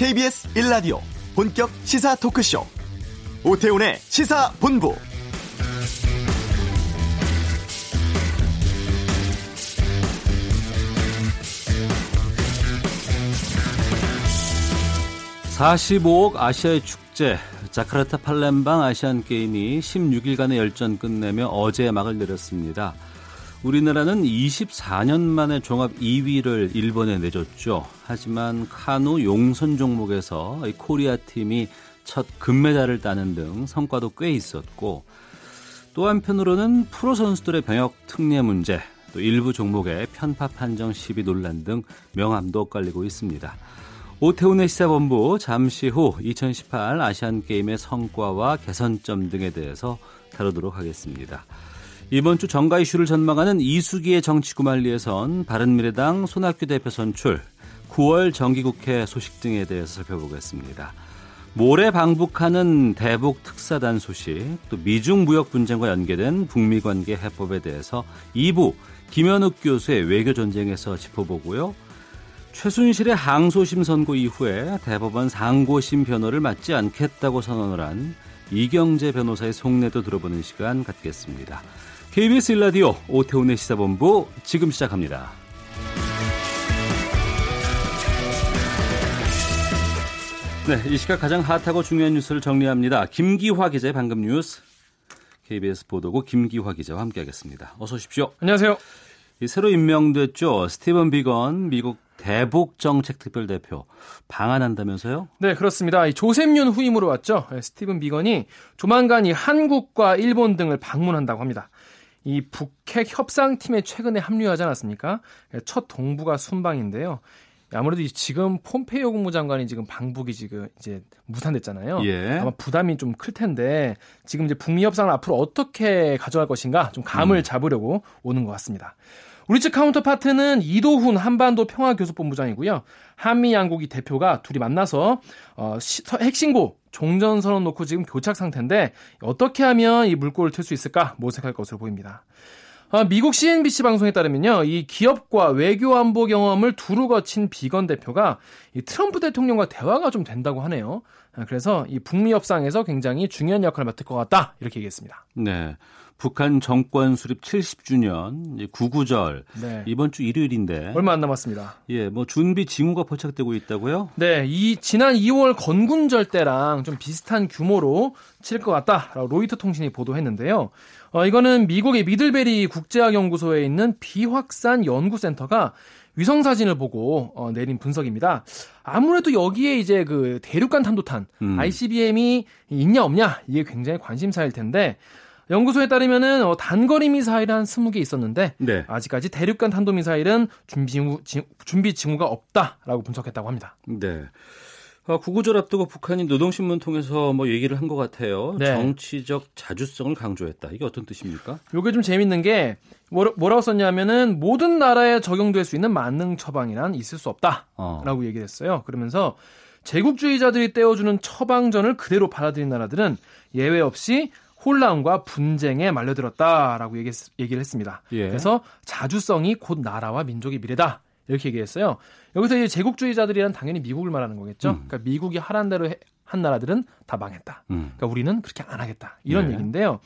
KBS 1라디오 본격 시사 토크쇼 오태훈의 시사본부 (45억) 아시아의 축제 자카르타 팔렘방 아시안 게임이 (16일간의) 열전 끝내며 어제 막을 내렸습니다. 우리나라는 24년 만에 종합 2위를 일본에 내줬죠. 하지만 카누 용선 종목에서 코리아 팀이 첫 금메달을 따는 등 성과도 꽤 있었고 또 한편으로는 프로 선수들의 병역 특례 문제, 또 일부 종목의 편파 판정 시비 논란 등 명함도 엇갈리고 있습니다. 오태훈의 시사본부 잠시 후 2018 아시안게임의 성과와 개선점 등에 대해서 다루도록 하겠습니다. 이번 주 정가 이슈를 전망하는 이수기의 정치구말리에선 바른미래당 손학규 대표 선출, 9월 정기국회 소식 등에 대해서 살펴보겠습니다. 모레 방북하는 대북 특사단 소식, 또 미중 무역 분쟁과 연계된 북미 관계 해법에 대해서 2부 김현욱 교수의 외교 전쟁에서 짚어보고요. 최순실의 항소심 선고 이후에 대법원 상고심 변호를 맡지 않겠다고 선언을 한 이경재 변호사의 속내도 들어보는 시간 갖겠습니다. KBS 일라디오 오태훈의 시사본부 지금 시작합니다. 네, 이 시각 가장 핫하고 중요한 뉴스를 정리합니다. 김기화 기자의 방금 뉴스. KBS 보도국 김기화 기자와 함께하겠습니다. 어서 오십시오. 안녕하세요. 새로 임명됐죠. 스티븐 비건 미국 대북 정책 특별 대표 방한한다면서요? 네, 그렇습니다. 조셉윤 후임으로 왔죠. 스티븐 비건이 조만간 이 한국과 일본 등을 방문한다고 합니다. 이 북핵 협상팀에 최근에 합류하지 않았습니까? 첫 동부가 순방인데요. 아무래도 지금 폼페이오 국무장관이 지금 방북이 지금 이제 무산됐잖아요. 예. 아마 부담이 좀 클 텐데 지금 이제 북미 협상을 앞으로 어떻게 가져갈 것인가 좀 감을 음. 잡으려고 오는 것 같습니다. 우리 측 카운터파트는 이도훈 한반도 평화교섭본부장이고요. 한미 양국이 대표가 둘이 만나서 어, 시, 핵신고 종전선언 놓고 지금 교착 상태인데 어떻게 하면 이 물꼬를 틀 수 있을까 모색할 것으로 보입니다. 아, 미국 CNBC 방송에 따르면요, 이 기업과 외교 안보 경험을 두루 거친 비건 대표가 이 트럼프 대통령과 대화가 좀 된다고 하네요. 아, 그래서 이 북미 협상에서 굉장히 중요한 역할을 맡을 것 같다 이렇게 얘기했습니다. 네. 북한 정권 수립 70주년 구구절 네. 이번 주 일요일인데 얼마 안 남았습니다. 예, 뭐 준비 징후가 포착되고 있다고요? 네, 이 지난 2월 건군절 때랑 좀 비슷한 규모로 칠 것 같다라고 로이터 통신이 보도했는데요. 어, 이거는 미국의 미들베리 국제학연구소에 있는 비확산 연구센터가 위성 사진을 보고 어, 내린 분석입니다. 아무래도 여기에 이제 그 대륙간 탄도탄 음. ICBM이 있냐 없냐 이게 굉장히 관심사일 텐데 연구소에 따르면은 어, 단거리 미사일 한 20개 있었는데 네. 아직까지 대륙간 탄도 미사일은 준비 징후, 준비 징후가 없다라고 분석했다고 합니다. 네. 아, 구구절 앞두고 북한이 노동신문 통해서 뭐 얘기를 한 것 같아요. 네. 정치적 자주성을 강조했다. 이게 어떤 뜻입니까? 이게 좀 재밌는 게 뭐라고 썼냐면은 모든 나라에 적용될 수 있는 만능 처방이란 있을 수 없다라고 어. 얘기를 했어요. 그러면서 제국주의자들이 떼어주는 처방전을 그대로 받아들인 나라들은 예외 없이 혼란과 분쟁에 말려들었다라고 얘기, 얘기를 했습니다. 예. 그래서 자주성이 곧 나라와 민족의 미래다. 이렇게 얘기했어요. 여기서 이제 제국주의자들이란 당연히 미국을 말하는 거겠죠. 음. 그러니까 미국이 하란 대로 한 나라들은 다 망했다. 음. 그러니까 우리는 그렇게 안 하겠다. 이런 네. 얘기인데요.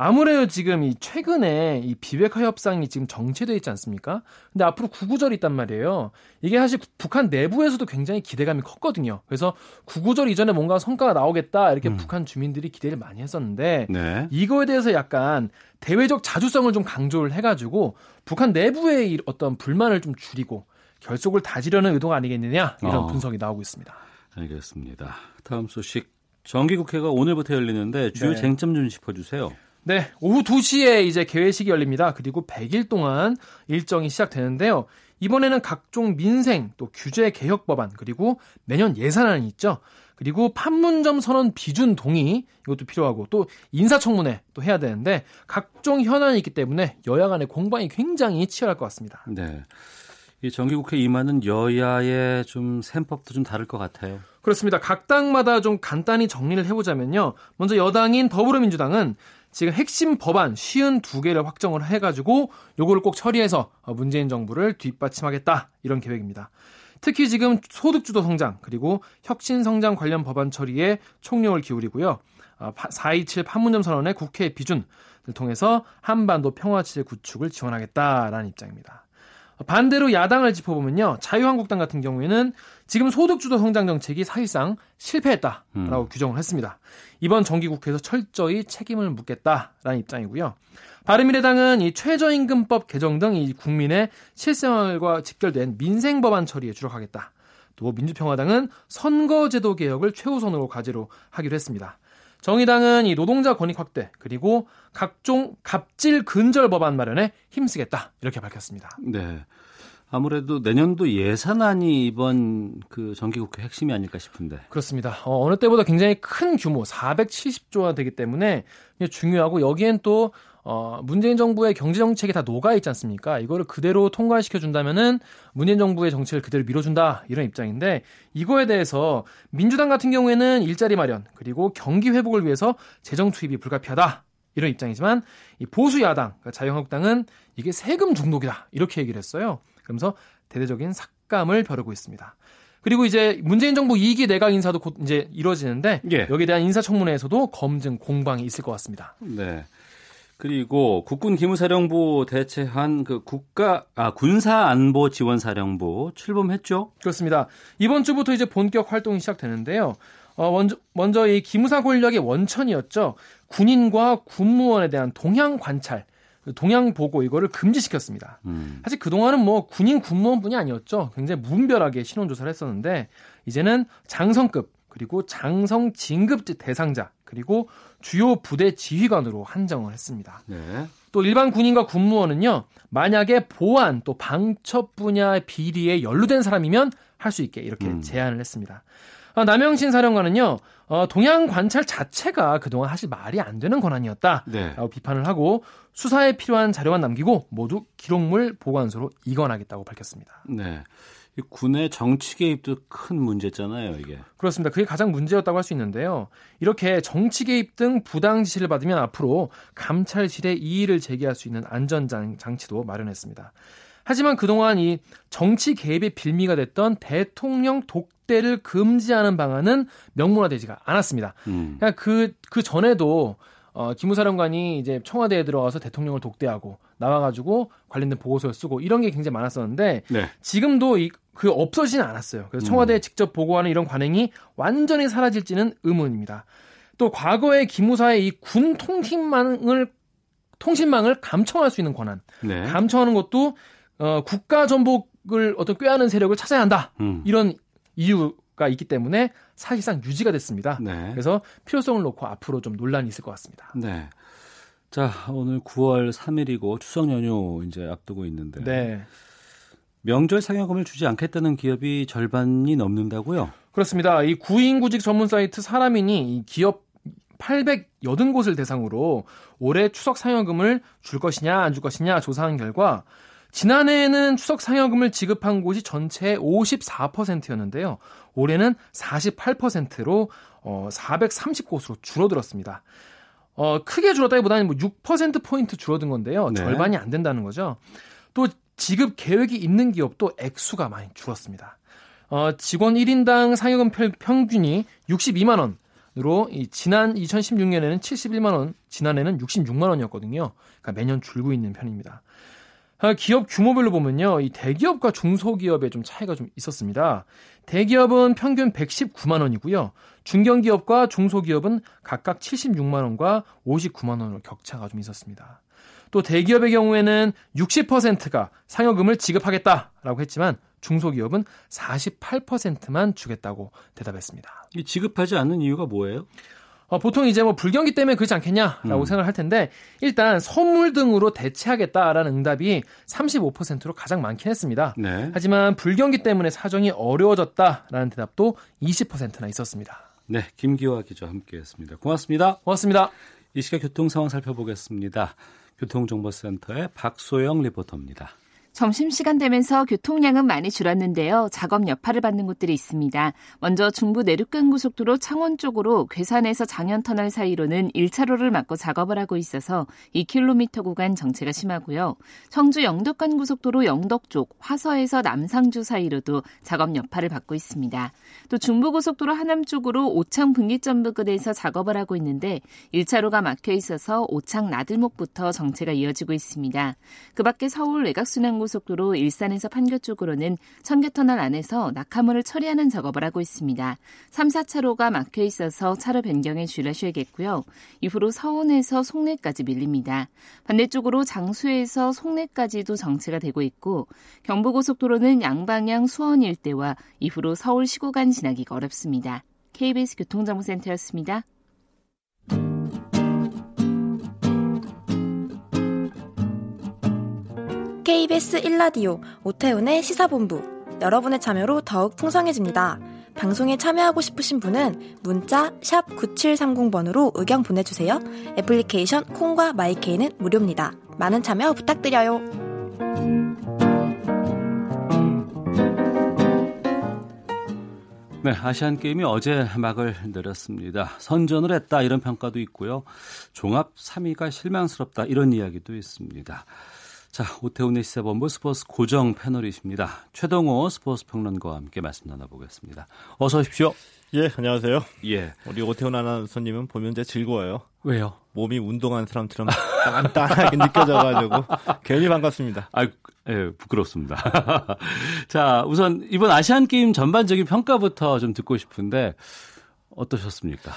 아무래도 지금 이 최근에 이 비핵화 협상이 지금 정체돼 있지 않습니까? 근데 앞으로 구구절이 있단 말이에요. 이게 사실 북한 내부에서도 굉장히 기대감이 컸거든요. 그래서 구구절 이전에 뭔가 성과가 나오겠다 이렇게 음. 북한 주민들이 기대를 많이 했었는데 네. 이거에 대해서 약간 대외적 자주성을 좀 강조를 해가지고 북한 내부의 어떤 불만을 좀 줄이고 결속을 다지려는 의도가 아니겠느냐 이런 어. 분석이 나오고 있습니다. 알겠습니다. 다음 소식 정기국회가 오늘부터 열리는데 주요 네. 쟁점 좀 짚어주세요. 네, 오후 2시에 이제 개회식이 열립니다. 그리고 100일 동안 일정이 시작되는데요. 이번에는 각종 민생, 또 규제 개혁 법안, 그리고 내년 예산안이 있죠. 그리고 판문점 선언 비준 동의 이것도 필요하고 또 인사청문회 또 해야 되는데 각종 현안이 있기 때문에 여야 간의 공방이 굉장히 치열할 것 같습니다. 네. 이 정기국회 임하는 여야의 좀 셈법도 좀 다를 것 같아요. 그렇습니다. 각 당마다 좀 간단히 정리를 해보자면요. 먼저 여당인 더불어민주당은 지금 핵심 법안 52개를 확정을 해가지고 요거를 꼭 처리해서 문재인 정부를 뒷받침하겠다 이런 계획입니다. 특히 지금 소득주도 성장 그리고 혁신 성장 관련 법안 처리에 총력을 기울이고요. 4.27 아, 판문점 선언의 국회 비준을 통해서 한반도 평화체제 구축을 지원하겠다라는 입장입니다. 반대로 야당을 짚어보면요. 자유한국당 같은 경우에는 지금 소득주도 성장 정책이 사실상 실패했다라고 음. 규정을 했습니다. 이번 정기국회에서 철저히 책임을 묻겠다라는 입장이고요. 바른미래당은 이 최저임금법 개정 등 이 국민의 실생활과 직결된 민생 법안 처리에 주력하겠다. 또 민주평화당은 선거제도 개혁을 최우선으로 과제로 하기로 했습니다. 정의당은 이 노동자 권익 확대 그리고 각종 갑질 근절 법안 마련에 힘쓰겠다 이렇게 밝혔습니다. 네. 아무래도 내년도 예산안이 이번 그 정기국회 핵심이 아닐까 싶은데. 그렇습니다. 어, 느 때보다 굉장히 큰 규모 470조가 되기 때문에 중요하고 여기엔 또 어, 문재인 정부의 경제 정책이 다 녹아 있지 않습니까? 이거를 그대로 통과시켜 준다면은 문재인 정부의 정책을 그대로 밀어준다 이런 입장인데 이거에 대해서 민주당 같은 경우에는 일자리 마련 그리고 경기 회복을 위해서 재정 투입이 불가피하다 이런 입장이지만 이 보수 야당 그러니까 자유한국당은 이게 세금 중독이다 이렇게 얘기를 했어요. 그러면서 대대적인 삭감을 벼르고 있습니다. 그리고 이제 문재인 정부 2기 내각 인사도 곧 이제 이루어지는데 예. 여기에 대한 인사청문회에서도 검증 공방이 있을 것 같습니다. 네. 그리고 국군 기무사령부 대체한 그 국가 아 군사 안보 지원 사령부 출범했죠? 그렇습니다. 이번 주부터 이제 본격 활동이 시작되는데요. 어, 먼저, 먼저 이 기무사 권력의 원천이었죠. 군인과 군무원에 대한 동향 관찰, 동향 보고 이거를 금지시켰습니다. 음. 사실 그동안은 뭐 군인 군무원뿐이 아니었죠. 굉장히 무분별하게 신원 조사를 했었는데 이제는 장성급 그리고 장성 진급 대상자 그리고 주요 부대 지휘관으로 한정을 했습니다. 네. 또 일반 군인과 군무원은요, 만약에 보안 또 방첩 분야 비리에 연루된 사람이면 할 수 있게 이렇게 음. 제안을 했습니다. 어, 남영신 사령관은요, 어, 동양 관찰 자체가 그동안 사실 말이 안 되는 권한이었다라고 네. 비판을 하고 수사에 필요한 자료만 남기고 모두 기록물 보관소로 이관하겠다고 밝혔습니다. 네. 군의 정치 개입도 큰 문제잖아요, 이게. 그렇습니다. 그게 가장 문제였다고 할 수 있는데요. 이렇게 정치 개입 등 부당 지시를 받으면 앞으로 감찰실에 이의를 제기할 수 있는 안전 장치도 마련했습니다. 하지만 그동안 이 정치 개입의 빌미가 됐던 대통령 독대를 금지하는 방안은 명문화되지가 않았습니다. 음. 그냥 그, 그 전에도 어, 기무사령관이 이제 청와대에 들어가서 대통령을 독대하고 나와가지고 관련된 보고서를 쓰고 이런 게 굉장히 많았었는데 네. 지금도 이, 그 없어지진 않았어요. 그래서 청와대에 음. 직접 보고하는 이런 관행이 완전히 사라질지는 의문입니다. 또 과거에 기무사의 이 군 통신망을 통신망을 감청할 수 있는 권한, 네. 감청하는 것도 어, 국가 전복을 어떤 꾀하는 세력을 찾아야 한다. 음. 이런 이유가 있기 때문에 사실상 유지가 됐습니다. 네. 그래서 필요성을 놓고 앞으로 좀 논란이 있을 것 같습니다. 네. 자, 오늘 9월 3일이고 추석 연휴 이제 앞두고 있는데. 네. 명절 상여금을 주지 않겠다는 기업이 절반이 넘는다고요? 그렇습니다. 이 구인구직 전문 사이트 사람이니 기업 880곳을 대상으로 올해 추석 상여금을 줄 것이냐 안 줄 것이냐 조사한 결과 지난해에는 추석 상여금을 지급한 곳이 전체의 54%였는데요. 올해는 48%로 어, 430곳으로 줄어들었습니다. 어, 크게 줄었다기보다는 뭐 6%포인트 줄어든 건데요. 네. 절반이 안 된다는 거죠. 또 지급 계획이 있는 기업도 액수가 많이 줄었습니다. 어, 직원 1인당 상여금 평균이 62만 원 으로 이 지난 2016년에는 71만 원, 지난해는 66만 원이었거든요. 그러니까 매년 줄고 있는 편입니다. 아, 기업 규모별로 보면요. 이 대기업과 중소기업의 좀 차이가 좀 있었습니다. 대기업은 평균 119만 원이고요. 중견기업과 중소기업은 각각 76만 원과 59만 원으로 격차가 좀 있었습니다. 또 대기업의 경우에는 60%가 상여금을 지급하겠다라고 했지만 중소기업은 48%만 주겠다고 대답했습니다. 이 지급하지 않는 이유가 뭐예요? 어, 보통 이제 뭐 불경기 때문에 그렇지 않겠냐라고 음. 생각을 할 텐데 일단 선물 등으로 대체하겠다라는 응답이 35%로 가장 많긴 했습니다. 네. 하지만 불경기 때문에 사정이 어려워졌다라는 대답도 20%나 있었습니다. 네, 김기화 기자 함께했습니다. 고맙습니다. 고맙습니다. 이 시각 교통 상황 살펴보겠습니다. 교통정보센터의 박소영 리포터입니다. 점심시간 되면서 교통량은 많이 줄었는데요. 작업 여파를 받는 곳들이 있습니다. 먼저 중부 내륙간 고속도로 창원 쪽으로 괴산에서 장현터널 사이로는 1차로를 막고 작업을 하고 있어서 2km 구간 정체가 심하고요. 청주 영덕간 고속도로 영덕 쪽 화서에서 남상주 사이로도 작업 여파를 받고 있습니다. 또 중부고속도로 하남 쪽으로 오창 분기점 부근에서 작업을 하고 있는데 1차로가 막혀 있어서 오창 나들목부터 정체가 이어지고 있습니다. 그 밖에 서울 외곽순환 고 속도로 일산에서 판교 쪽으로는 청계터널 안에서 낙하물을 처리하는 작업을 하고 있습니다. 3, 4차로가 막혀 있어서 차로 변경에 주의하셔야겠고요. 이후로 서운에서 송내까지 밀립니다. 반대쪽으로 장수에서 송내까지도 정체가 되고 있고 경부고속도로는 양방향 수원 일대와 이후로 서울 시구간 지나기가 어렵습니다. KBS 교통정보센터였습니다. KBS 1라디오 오태훈의 시사본부 여러분의 참여로 더욱 풍성해집니다. 방송에 참여하고 싶으신 분은 문자 9730번으로 의견 보내주세요. 애플리케이션 콩과 마이케이는 무료입니다. 많은 참여 부탁드려요. 네, 아시안 게임이 어제 막을 내렸습니다. 선전을 했다 이런 평가도 있고요. 종합 3위가 실망스럽다 이런 이야기도 있습니다. 자, 오태훈의 시사본부 스포츠 고정 패널이십니다. 최동호 스포츠 평론가와 함께 말씀 나눠보겠습니다. 어서 오십시오. 예, 안녕하세요. 예. 우리 오태훈 아나운서님은 보면 이제 즐거워요. 왜요? 몸이 운동한 사람처럼 딴딴하게 느껴져가지고 괜히 반갑습니다. 아, 예, 부끄럽습니다. 자, 우선 이번 아시안 게임 전반적인 평가부터 좀 듣고 싶은데 어떠셨습니까?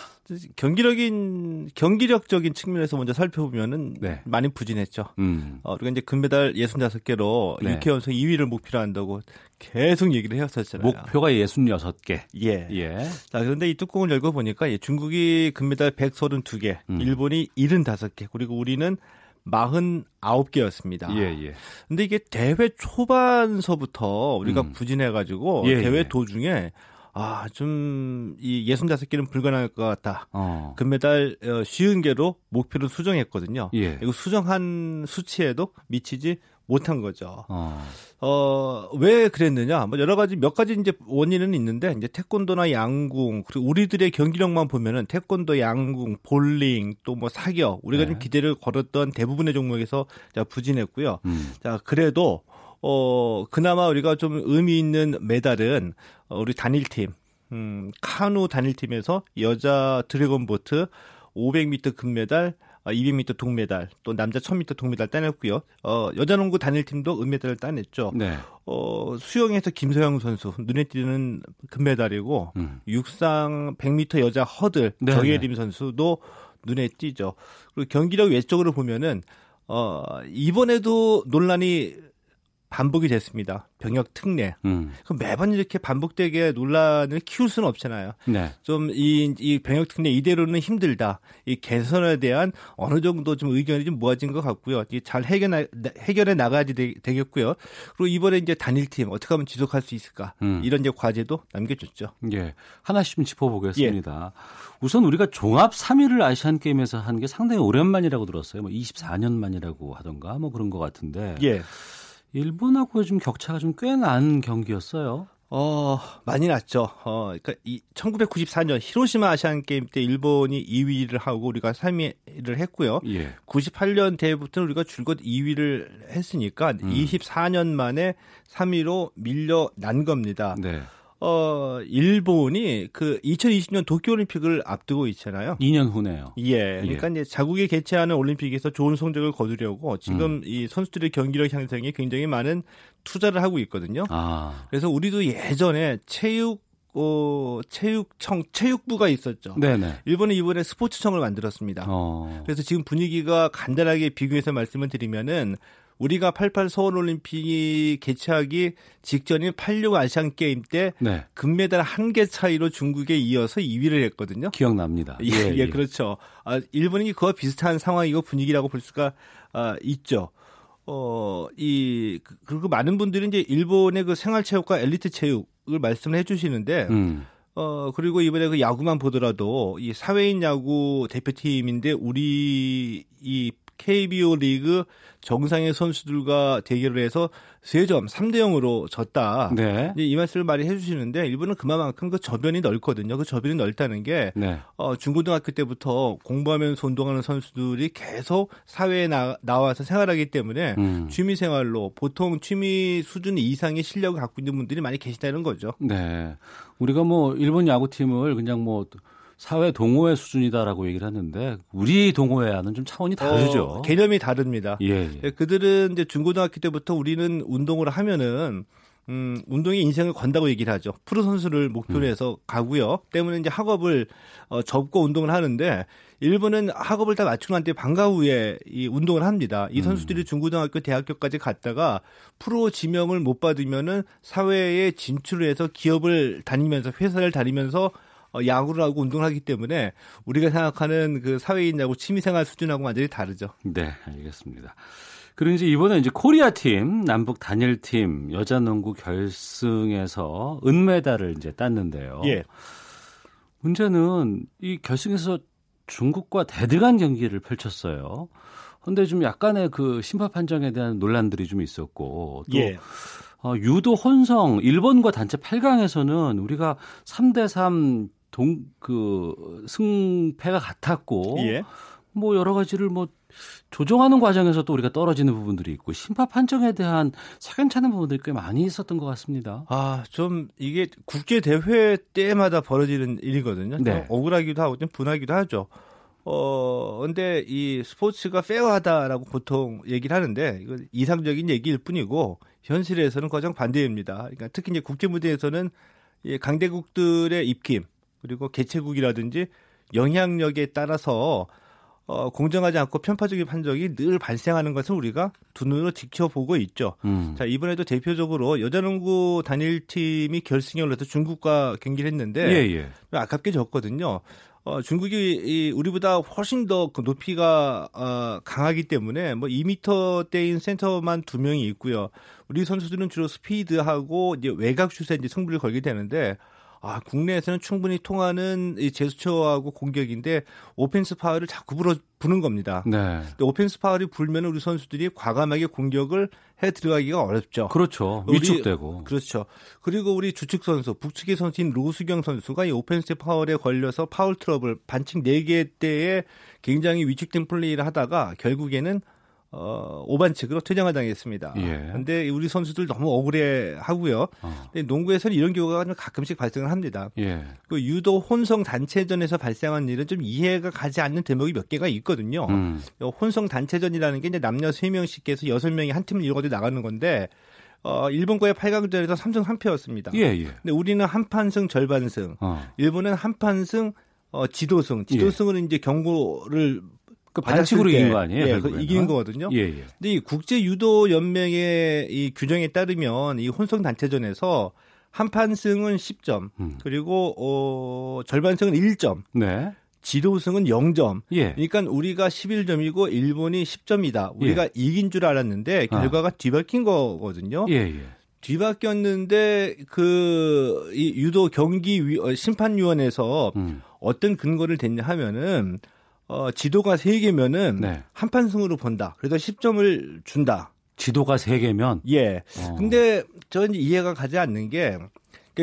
경기력인 경기력적인 측면에서 먼저 살펴보면은 네. 많이 부진했죠. 음. 어, 우리가 이제 금메달 65개로 네. 6회 연속 2위를 목표로 한다고 계속 얘기를 해왔었잖아요. 목표가 66개. 예. 예. 자, 그런데 이 뚜껑을 열고 보니까 중국이 금메달 132개, 음. 일본이 75개, 그리고 우리는 49개였습니다. 예, 예. 근데 이게 대회 초반서부터 우리가 음. 부진해가지고 예, 대회 예. 도중에 아, 좀, 이 65개는 불가능할 것 같다. 어. 금메달 어, 쉬운 개로 목표를 수정했거든요. 예. 그리고 수정한 수치에도 미치지 못한 거죠. 어. 어, 왜 그랬느냐? 뭐 여러 가지 몇 가지 이제 원인은 있는데 이제 태권도나 양궁 그리고 우리들의 경기력만 보면은 태권도, 양궁, 볼링 또 뭐 사격 우리가 네. 좀 기대를 걸었던 대부분의 종목에서 자 부진했고요. 음. 자, 그래도 어, 그나마 우리가 좀 의미 있는 메달은 어, 우리 단일팀, 음, 카누 단일팀에서 여자 드래곤보트 500m 금메달, 200m 어, 동메달, 또 남자 1000m 동메달 따냈고요. 어, 여자 농구 단일팀도 은메달을 따냈죠. 네. 어, 수영에서 김서영 선수 눈에 띄는 금메달이고 음. 육상 100m 여자 허들 네, 정예림 네. 선수도 눈에 띄죠. 그리고 경기력 외적으로 보면은 어, 이번에도 논란이 반복이 됐습니다. 병역 특례. 음. 그럼 매번 이렇게 반복되게 논란을 키울 수는 없잖아요. 네. 좀이 이 병역 특례 이대로는 힘들다. 이 개선에 대한 어느 정도 좀 의견이 좀 모아진 것 같고요. 잘 해결 해결해 나가야지 되, 겠고요 그리고 이번에 이제 단일팀 어떻게 하면 지속할 수 있을까? 음. 이런 이제 과제도 남겨줬죠. 예. 하나씩 좀 짚어보겠습니다. 예. 우선 우리가 종합 3위를 아시안 게임에서 한 게 상당히 오랜만이라고 들었어요. 뭐 24년 만이라고 하던가 뭐 그런 것 같은데. 예. 일본하고 좀 격차가 좀 꽤 난 경기였어요. 어, 많이 났죠. 어, 그러니까 이 1994년 히로시마 아시안 게임 때 일본이 2위를 하고 우리가 3위를 했고요. 예. 98년 대회부터는 우리가 줄곧 2위를 했으니까 음. 24년 만에 3위로 밀려 난 겁니다. 네. 어, 일본이 그 2020년 도쿄올림픽을 앞두고 있잖아요. 2년 후네요. 예. 그러니까 예. 이제 자국이 개최하는 올림픽에서 좋은 성적을 거두려고 지금 음. 이 선수들의 경기력 향상에 굉장히 많은 투자를 하고 있거든요. 아. 그래서 우리도 예전에 체육 어, 체육청, 체육부가 있었죠. 네네. 일본은 이번에 스포츠청을 만들었습니다. 어. 그래서 지금 분위기가 간단하게 비교해서 말씀을 드리면은 우리가 88 서울 올림픽이 개최하기 직전인 86 아시안 게임 때 네. 금메달 한 개 차이로 중국에 이어서 2위를 했거든요. 기억납니다. 예, 예, 예. 그렇죠. 아, 일본이 그와 비슷한 상황이고 분위기라고 볼 수가 아, 있죠. 어, 이, 그, 그리고 많은 분들이 이제 일본의 그 생활 체육과 엘리트 체육을 말씀을 해 주시는데, 음. 어, 그리고 이번에 그 야구만 보더라도 이 사회인 야구 대표팀인데 우리 이 KBO 리그 정상의 선수들과 대결을 해서 3점 3대 0으로 졌다. 네. 이 말씀을 많이 해주시는데 일본은 그만큼 그 저변이 넓거든요. 그 저변이 넓다는 게 네. 어, 중고등학교 때부터 공부하면서 운동하는 선수들이 계속 사회에 나, 나와서 생활하기 때문에 음. 취미 생활로 보통 취미 수준 이상의 실력을 갖고 있는 분들이 많이 계시다는 거죠. 네. 우리가 뭐 일본 야구팀을 그냥 뭐 사회 동호회 수준이다라고 얘기를 하는데 우리 동호회와는 좀 차원이 다르죠. 어, 개념이 다릅니다. 예, 예. 예. 그들은 이제 중고등학교 때부터 우리는 운동을 하면은 음, 운동이 인생을 건다고 얘기를 하죠. 프로 선수를 목표로 음. 해서 음. 가고요. 때문에 이제 학업을 어, 접고 운동을 하는데 일본은 학업을 다 마치고 난 뒤에 방과 후에 이 운동을 합니다. 이 음. 선수들이 중고등학교, 대학교까지 갔다가 프로 지명을 못 받으면은 사회에 진출해서 기업을 다니면서 회사를 다니면서 어, 야구를 하고 운동을 하기 때문에 우리가 생각하는 그 사회인 야구 취미생활 수준하고 완전히 다르죠. 네, 알겠습니다. 그리고 이제 이번에 이제 코리아 팀, 남북 단일 팀 여자 농구 결승에서 은메달을 이제 땄는데요. 예. 문제는 이 결승에서 중국과 대등한 경기를 펼쳤어요. 근데 좀 약간의 그 심판 판정에 대한 논란들이 좀 있었고 또 예. 어, 유도 혼성 일본과 단체 8강에서는 우리가 3대 3 동, 그, 승패가 같았고, 예. 뭐 여러 가지를 뭐 조정하는 과정에서 또 우리가 떨어지는 부분들이 있고 심판 판정에 대한 사견차는 부분들이 꽤 많이 있었던 것 같습니다. 아, 좀 이게 국제 대회 때마다 벌어지는 일이거든요. 네. 억울하기도 하고 좀 분하기도 하죠. 어, 근데 이 스포츠가 페어하다라고 보통 얘기를 하는데 이거 이상적인 얘기일 뿐이고 현실에서는 과정 반대입니다. 그러니까 특히 이제 국제 무대에서는 이 강대국들의 입김 그리고 개최국이라든지 영향력에 따라서 어, 공정하지 않고 편파적인 판정이 늘 발생하는 것을 우리가 두 눈으로 지켜보고 있죠. 음. 자, 이번에도 대표적으로 여자농구 단일팀이 결승에 올라서 중국과 경기를 했는데 예, 예. 아깝게 졌거든요. 어, 중국이 이 우리보다 훨씬 더 그 높이가 어, 강하기 때문에 뭐 2m대인 센터만 두 명이 있고요. 우리 선수들은 주로 스피드하고 이제 외곽 슛에 이제 승부를 걸게 되는데 아, 국내에서는 충분히 통하는 이 제스처하고 공격인데 오펜스 파울을 자꾸 불어 부는 겁니다. 네. 근데 오펜스 파울이 불면 우리 선수들이 과감하게 공격을 해 들어가기가 어렵죠. 그렇죠. 위축되고. 그렇죠. 그리고 우리 주축 선수, 북측의 선수인 로수경 선수가 이 오펜스 파울에 걸려서 파울 트러블 반칙 4개 때에 굉장히 위축된 플레이를 하다가 결국에는 어, 오반칙으로 퇴장을 당했습니다. 그런데 예. 우리 선수들 너무 억울해 하고요. 어. 근데 농구에서는 이런 경우가 좀 가끔씩 발생을 합니다. 예. 그 유도 혼성 단체전에서 발생한 일은 좀 이해가 가지 않는 대목이 몇 개가 있거든요. 음. 혼성 단체전이라는 게 이제 남녀 3명씩해서 6명이 한 팀을 이루어져 나가는 건데 어, 일본과의 8강전에서 3승 3패였습니다. 예, 예. 근데 우리는 한판승 절반승. 어. 일본은 한판승 어, 지도승. 지도승은 예. 이제 경고를 그 반칙으로 이긴 거 아니에요? 예, 그 이기는 거거든요. 예, 예. 근데 이 국제 유도 연맹의 이 규정에 따르면 이 혼성 단체전에서 한 판승은 10점, 음. 그리고 어 절반승은 1점. 네. 지도승은 0점. 예. 그러니까 우리가 11점이고 일본이 10점이다. 우리가 예. 이긴 줄 알았는데 결과가 아. 뒤바뀐 거거든요. 예, 예. 뒤바뀌었는데 그 이 유도 경기 위, 어, 심판위원회에서 음. 어떤 근거를 댔냐 하면은 어, 지도가 3개면은 네. 한판 승으로 본다. 그래서 10점을 준다. 지도가 3개면? 예. 어. 근데 저는 이해가 가지 않는 게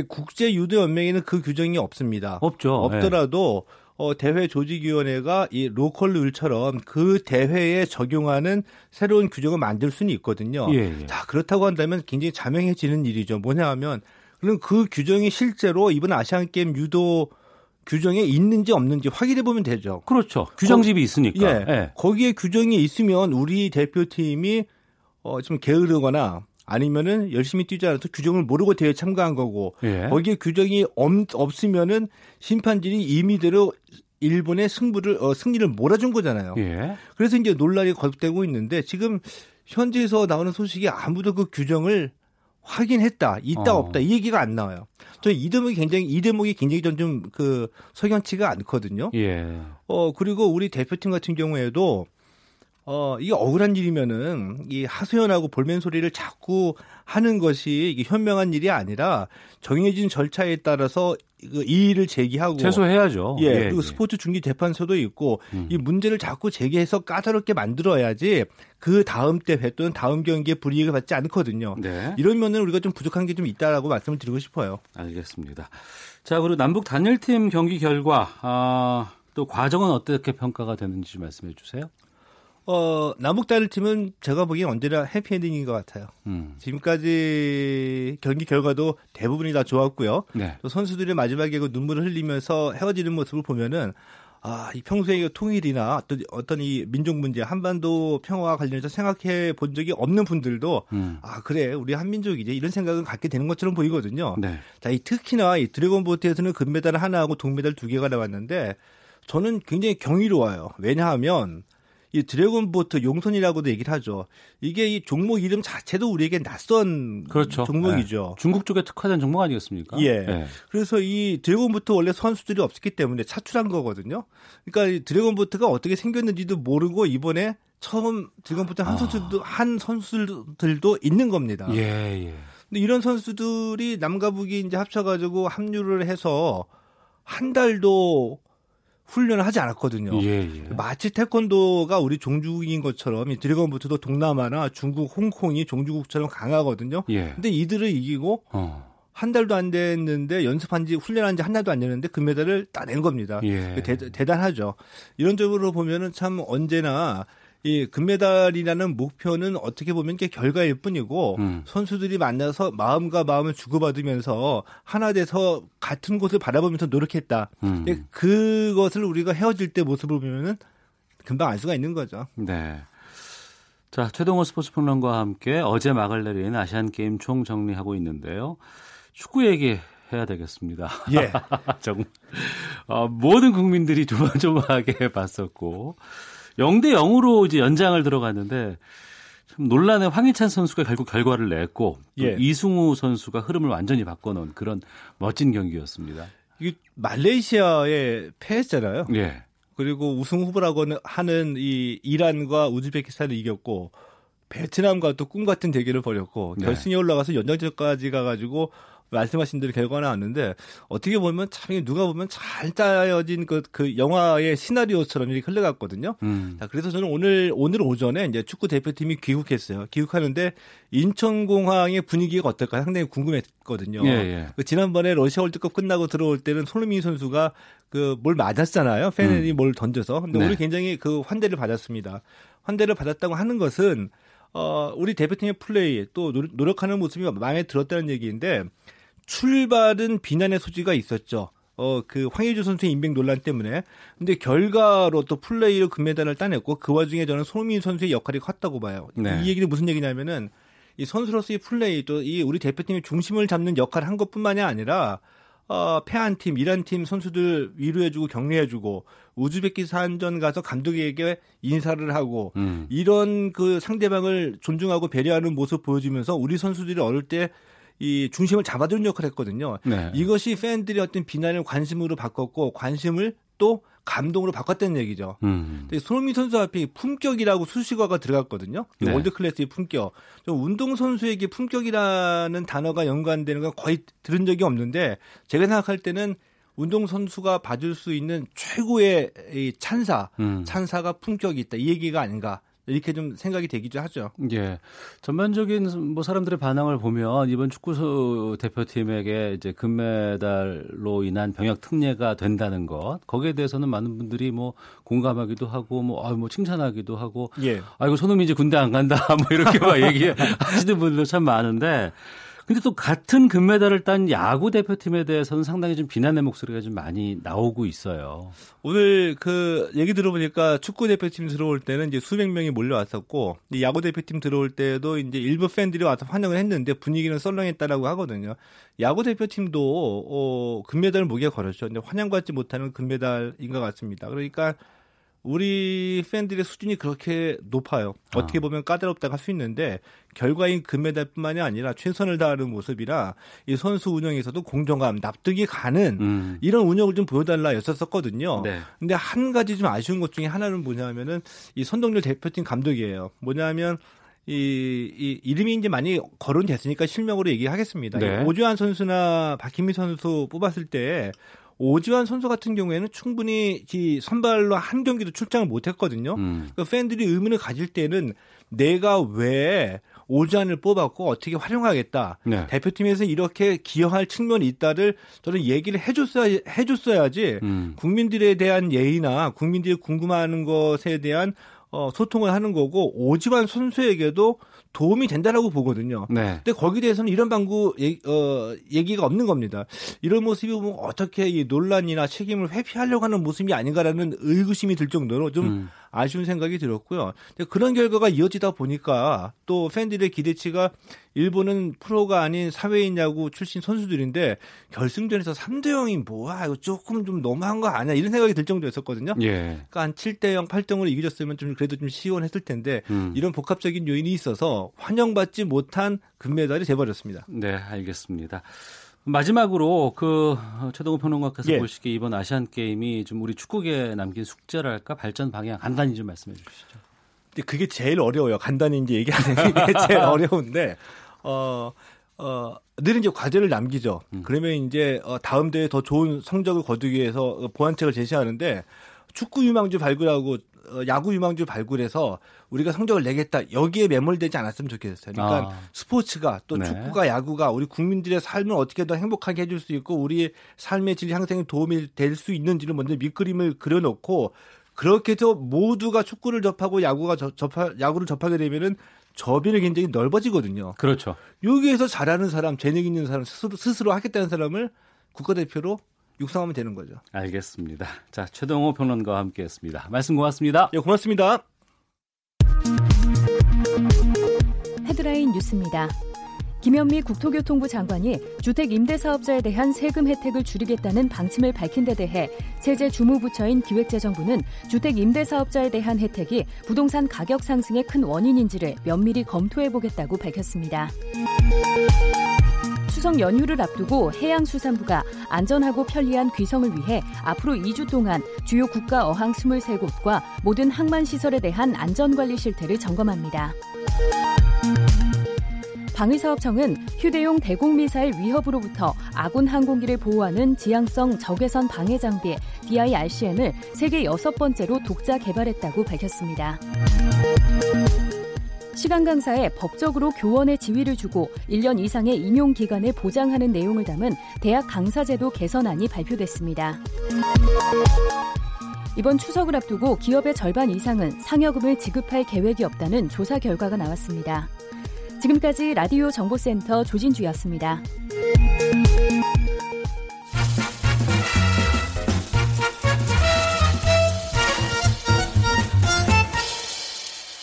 국제 유도 연맹에는 그 규정이 없습니다. 없죠. 없더라도 예. 어, 대회 조직위원회가 이 로컬 룰처럼 그 대회에 적용하는 새로운 규정을 만들 수는 있거든요. 예, 예. 자, 그렇다고 한다면 굉장히 자명해지는 일이죠. 뭐냐 하면, 그럼 그 규정이 실제로 이번 아시안게임 유도 규정에 있는지 없는지 확인해 보면 되죠. 그렇죠. 규정집이 있으니까. 예. 예. 거기에 규정이 있으면 우리 대표팀이 어, 좀 게으르거나 아니면은 열심히 뛰지 않아서 규정을 모르고 대회 참가한 거고 예. 거기에 규정이 없, 없으면은 심판진이 임의대로 일본의 승부를 어, 승리를 몰아준 거잖아요. 예. 그래서 이제 논란이 거듭되고 있는데 지금 현지에서 나오는 소식이 아무도 그 규정을 확인했다, 있다, 어. 없다 이 얘기가 안 나와요. 저 이 대목이 굉장히 이 대목이 굉장히 좀그 석연치가 않거든요. 예. 어 그리고 우리 대표팀 같은 경우에도 어, 이게 억울한 일이면은 이 하소연하고 볼멘 소리를 자꾸 하는 것이 이게 현명한 일이 아니라 정해진 절차에 따라서 그 이의를 제기하고 최소해야죠. 예, 예 그리고 예. 스포츠 중기 재판소도 있고 음. 이 문제를 자꾸 제기해서 까다롭게 만들어야지 그 다음 대회 또는 다음 경기에 불이익을 받지 않거든요. 네. 이러면은 우리가 좀 부족한 게 좀 있다라고 말씀을 드리고 싶어요. 알겠습니다. 자, 그리고 남북 단일팀 경기 결과 아, 또 과정은 어떻게 평가가 되는지 말씀해 주세요. 어, 남북단일 팀은 제가 보기엔 언제나 해피엔딩인 것 같아요. 음. 지금까지 경기 결과도 대부분이 다 좋았고요. 네. 또 선수들이 마지막에 그 눈물을 흘리면서 헤어지는 모습을 보면은 아, 이 평소에 통일이나 어떤, 어떤 이 민족 문제, 한반도 평화와 관련해서 생각해 본 적이 없는 분들도 음. 아, 그래, 우리 한민족이지 이런 생각을 갖게 되는 것처럼 보이거든요. 네. 자, 이 특히나 이 드래곤 보트에서는 금메달 하나하고 동메달 두 개가 나왔는데 저는 굉장히 경이로워요. 왜냐하면 이 dragon boat 용선이라고도 얘기를 하죠. 이게 이 종목 이름 자체도 우리에게 낯선 그렇죠. 종목이죠. 네. 중국 쪽에 특화된 종목 아니겠습니까? 예. 네. 그래서 이 dragon boat 원래 선수들이 없었기 때문에 차출한 거거든요. 그러니까 이 dragon boat가 어떻게 생겼는지도 모르고 이번에 처음 dragon boat 한 아. 선수도 한 선수들도 있는 겁니다. 예, 예. 근데 이런 선수들이 남과 북이 이제 합쳐가지고 합류를 해서 한 달도 훈련을 하지 않았거든요. 예, 예. 마치 태권도가 우리 종주국인 것처럼 이 드래곤부트도 동남아나 중국, 홍콩이 종주국처럼 강하거든요. 예. 근데 이들을 이기고 어. 한 달도 안 됐는데 연습한 지 훈련한 지 한 달도 안 됐는데 금메달을 따낸 겁니다. 예. 대, 대단하죠. 이런 쪽으로 보면은 참 언제나 이 금메달이라는 목표는 어떻게 보면 게 결과일 뿐이고 음. 선수들이 만나서 마음과 마음을 주고받으면서 하나 돼서 같은 곳을 바라보면서 노력했다. 음. 그것을 우리가 헤어질 때 모습을 보면은 금방 알 수가 있는 거죠. 네. 자, 최동호 스포츠 평론가와 함께 어제 막을 내린 아시안 게임 총 정리하고 있는데요. 축구 얘기 해야 되겠습니다. 예. 정말 어, 모든 국민들이 조마조마하게 봤었고 0대 0으로 이제 연장을 들어갔는데 참 논란의 황희찬 선수가 결국 결과를 냈고 예. 이승우 선수가 흐름을 완전히 바꿔놓은 그런 멋진 경기였습니다. 이게 말레이시아에 패했잖아요. 예. 그리고 우승 후보라고 하는 이 이란과 우즈베키스탄을 이겼고 베트남과 또 꿈 같은 대결을 벌였고 네. 결승에 올라가서 연장전까지 가가지고 말씀하신 대로 결과가 나왔는데 어떻게 보면 참 누가 보면 잘 짜여진 그, 그 영화의 시나리오처럼 이렇게 흘러갔거든요. 음. 자, 그래서 저는 오늘 오늘 오전에 이제 축구 대표팀이 귀국했어요. 귀국하는데 인천공항의 분위기가 어떨까 상당히 궁금했거든요. 예, 예. 그 지난번에 러시아 월드컵 끝나고 들어올 때는 손흥민 선수가 그 뭘 맞았잖아요. 팬이 음. 뭘 던져서. 근데 네. 오늘 굉장히 그 환대를 받았습니다. 환대를 받았다고 하는 것은 어, 우리 대표팀의 플레이 또 노력하는 모습이 마음에 들었다는 얘기인데 출발은 비난의 소지가 있었죠. 어, 그 황의조 선수의 인맥 논란 때문에. 근데 결과로 또 플레이로 금메달을 따냈고 그 와중에 저는 손흥민 선수의 역할이 컸다고 봐요. 네. 이 얘기는 무슨 얘기냐면은 이 선수로서의 플레이 또 이 우리 대표팀의 중심을 잡는 역할을 한 것뿐만이 아니라 어, 패한 팀, 이란 팀 선수들 위로해주고 격려해주고 우즈베키스탄전 가서 감독에게 인사를 하고 음. 이런 그 상대방을 존중하고 배려하는 모습 보여주면서 우리 선수들이 어릴 때 이 중심을 잡아두는 역할을 했거든요. 네. 이것이 팬들의 어떤 비난을 관심으로 바꿨고 관심을 또 감동으로 바꿨다는 얘기죠. 음. 손흥민 선수 앞에 품격이라고 수식어가 들어갔거든요. 네. world class의 품격. 운동 선수에게 품격이라는 단어가 연관되는 건 거의 들은 적이 없는데 제가 생각할 때는 운동 선수가 받을 수 있는 최고의 찬사, 음. 찬사가 품격이 있다. 이 얘기가 아닌가. 이렇게 좀 생각이 되기도 하죠. 예. 전반적인 뭐 사람들의 반응을 보면 이번 축구 대표팀에게 이제 금메달로 인한 병역 특례가 된다는 것 거기에 대해서는 많은 분들이 뭐 공감하기도 하고 뭐, 아, 뭐 칭찬하기도 하고 예. 아이고 손흥민 이제 군대 안 간다 뭐 이렇게 막 얘기하시는 분들도 참 많은데 근데 또 같은 금메달을 딴 야구 대표팀에 대해서는 상당히 좀 비난의 목소리가 좀 많이 나오고 있어요. 오늘 그 얘기 들어보니까 축구 대표팀 들어올 때는 이제 수백 명이 몰려왔었고 야구 대표팀 들어올 때도 이제 일부 팬들이 와서 환영을 했는데 분위기는 썰렁했다라고 하거든요. 야구 대표팀도 어 금메달 을 목에 걸었죠. 근데 환영받지 못하는 금메달인 것 같습니다. 그러니까 우리 팬들의 수준이 그렇게 높아요. 어떻게 아. 보면 까다롭다고 할 수 있는데 결과인 금메달뿐만이 아니라 최선을 다하는 모습이라 이 선수 운영에서도 공정감, 납득이 가는 음. 이런 운영을 좀 보여달라였었거든요. 네. 근데 한 가지 좀 아쉬운 것 중에 하나는 뭐냐면은 이 선동열 대표팀 감독이에요. 뭐냐면 이, 이 이름이 이제 많이 거론됐으니까 실명으로 얘기하겠습니다. 네. 오주환 선수나 박희미 선수 뽑았을 때 오지환 선수 같은 경우에는 충분히 이 선발로 한 경기도 출장을 못했거든요. 음. 그러니까 팬들이 의문을 가질 때는 내가 왜 오지환을 뽑았고 어떻게 활용하겠다. 네. 대표팀에서 이렇게 기여할 측면이 있다를 저는 얘기를 해줬어야 해줬어야지 음. 국민들에 대한 예의나 국민들이 궁금해하는 것에 대한 어, 소통을 하는 거고 오지환 선수에게도 도움이 된다라고 보거든요. 네. 근데 거기에 대해서는 이런 방구 얘기, 어, 얘기가 없는 겁니다. 이런 모습이 보면 어떻게 이 논란이나 책임을 회피하려고 하는 모습이 아닌가라는 의구심이 들 정도로 좀 음. 아쉬운 생각이 들었고요. 그런 결과가 이어지다 보니까 또 팬들의 기대치가 일본은 프로가 아닌 사회인 야구 출신 선수들인데 결승전에서 3대 0이 뭐야 이거 조금 좀 너무한 거 아니야 이런 생각이 들 정도였었거든요. 예. 그러니까 한 7대 0, 8대 0으로 이겨졌으면 좀 그래도 좀 시원했을 텐데 음. 이런 복합적인 요인이 있어서 환영받지 못한 금메달이 돼버렸습니다. 네, 알겠습니다. 마지막으로 그 최동호 평론가께서 예. 보시기에 이번 아시안 게임이 좀 우리 축구계에 남긴 숙제랄까 발전 방향 간단히 좀 말씀해 주시죠. 근데 그게 제일 어려워요. 간단히 이제 얘기하는 게 제일 어려운데 어. 어, 늘 이제 과제를 남기죠. 음. 그러면 이제 어, 다음 대회 더 좋은 성적을 거두기 위해서 보완책을 제시하는데 축구 유망주 발굴하고 어, 야구 유망주 발굴해서 우리가 성적을 내겠다 여기에 매몰되지 않았으면 좋겠어요. 그러니까 아. 스포츠가 또 네. 축구가 야구가 우리 국민들의 삶을 어떻게 더 행복하게 해줄 수 있고 우리의 삶의 질 향상에 도움이 될 수 있는지를 먼저 밑그림을 그려놓고 그렇게 해서 모두가 축구를 접하고 야구가 접하, 야구를 접하게 되면은 저비는 굉장히 넓어지거든요. 그렇죠. 여기에서 잘하는 사람, 재능 있는 사람, 스스로, 스스로 하겠다는 사람을 국가대표로 육성하면 되는 거죠. 알겠습니다. 자, 최동호 평론가와 함께 했습니다. 말씀 고맙습니다. 예, 고맙습니다. 헤드라인 뉴스입니다. 김현미 국토교통부 장관이 주택 임대 사업자에 대한 세금 혜택을 줄이겠다는 방침을 밝힌 데 대해 세제 주무부처인 기획재정부는 주택 임대 사업자에 대한 혜택이 부동산 가격 상승의 큰 원인인지를 면밀히 검토해 보겠다고 밝혔습니다. 추석 연휴를 앞두고 해양수산부가 안전하고 편리한 귀성을 위해 앞으로 2주 동안 주요 국가 어항 23곳과 모든 항만시설에 대한 안전관리 실태를 점검합니다. 방위사업청은 휴대용 대공미사일 위협으로부터 아군 항공기를 보호하는 지향성 적외선 방해 장비 DIRCM을 세계 여섯 번째로 독자 개발했다고 밝혔습니다. 시간 강사에 법적으로 교원의 지위를 주고 1년 이상의 임용 기간을 보장하는 내용을 담은 대학 강사제도 개선안이 발표됐습니다. 이번 추석을 앞두고 기업의 절반 이상은 상여금을 지급할 계획이 없다는 조사 결과가 나왔습니다. 지금까지 라디오 정보센터 조진주였습니다.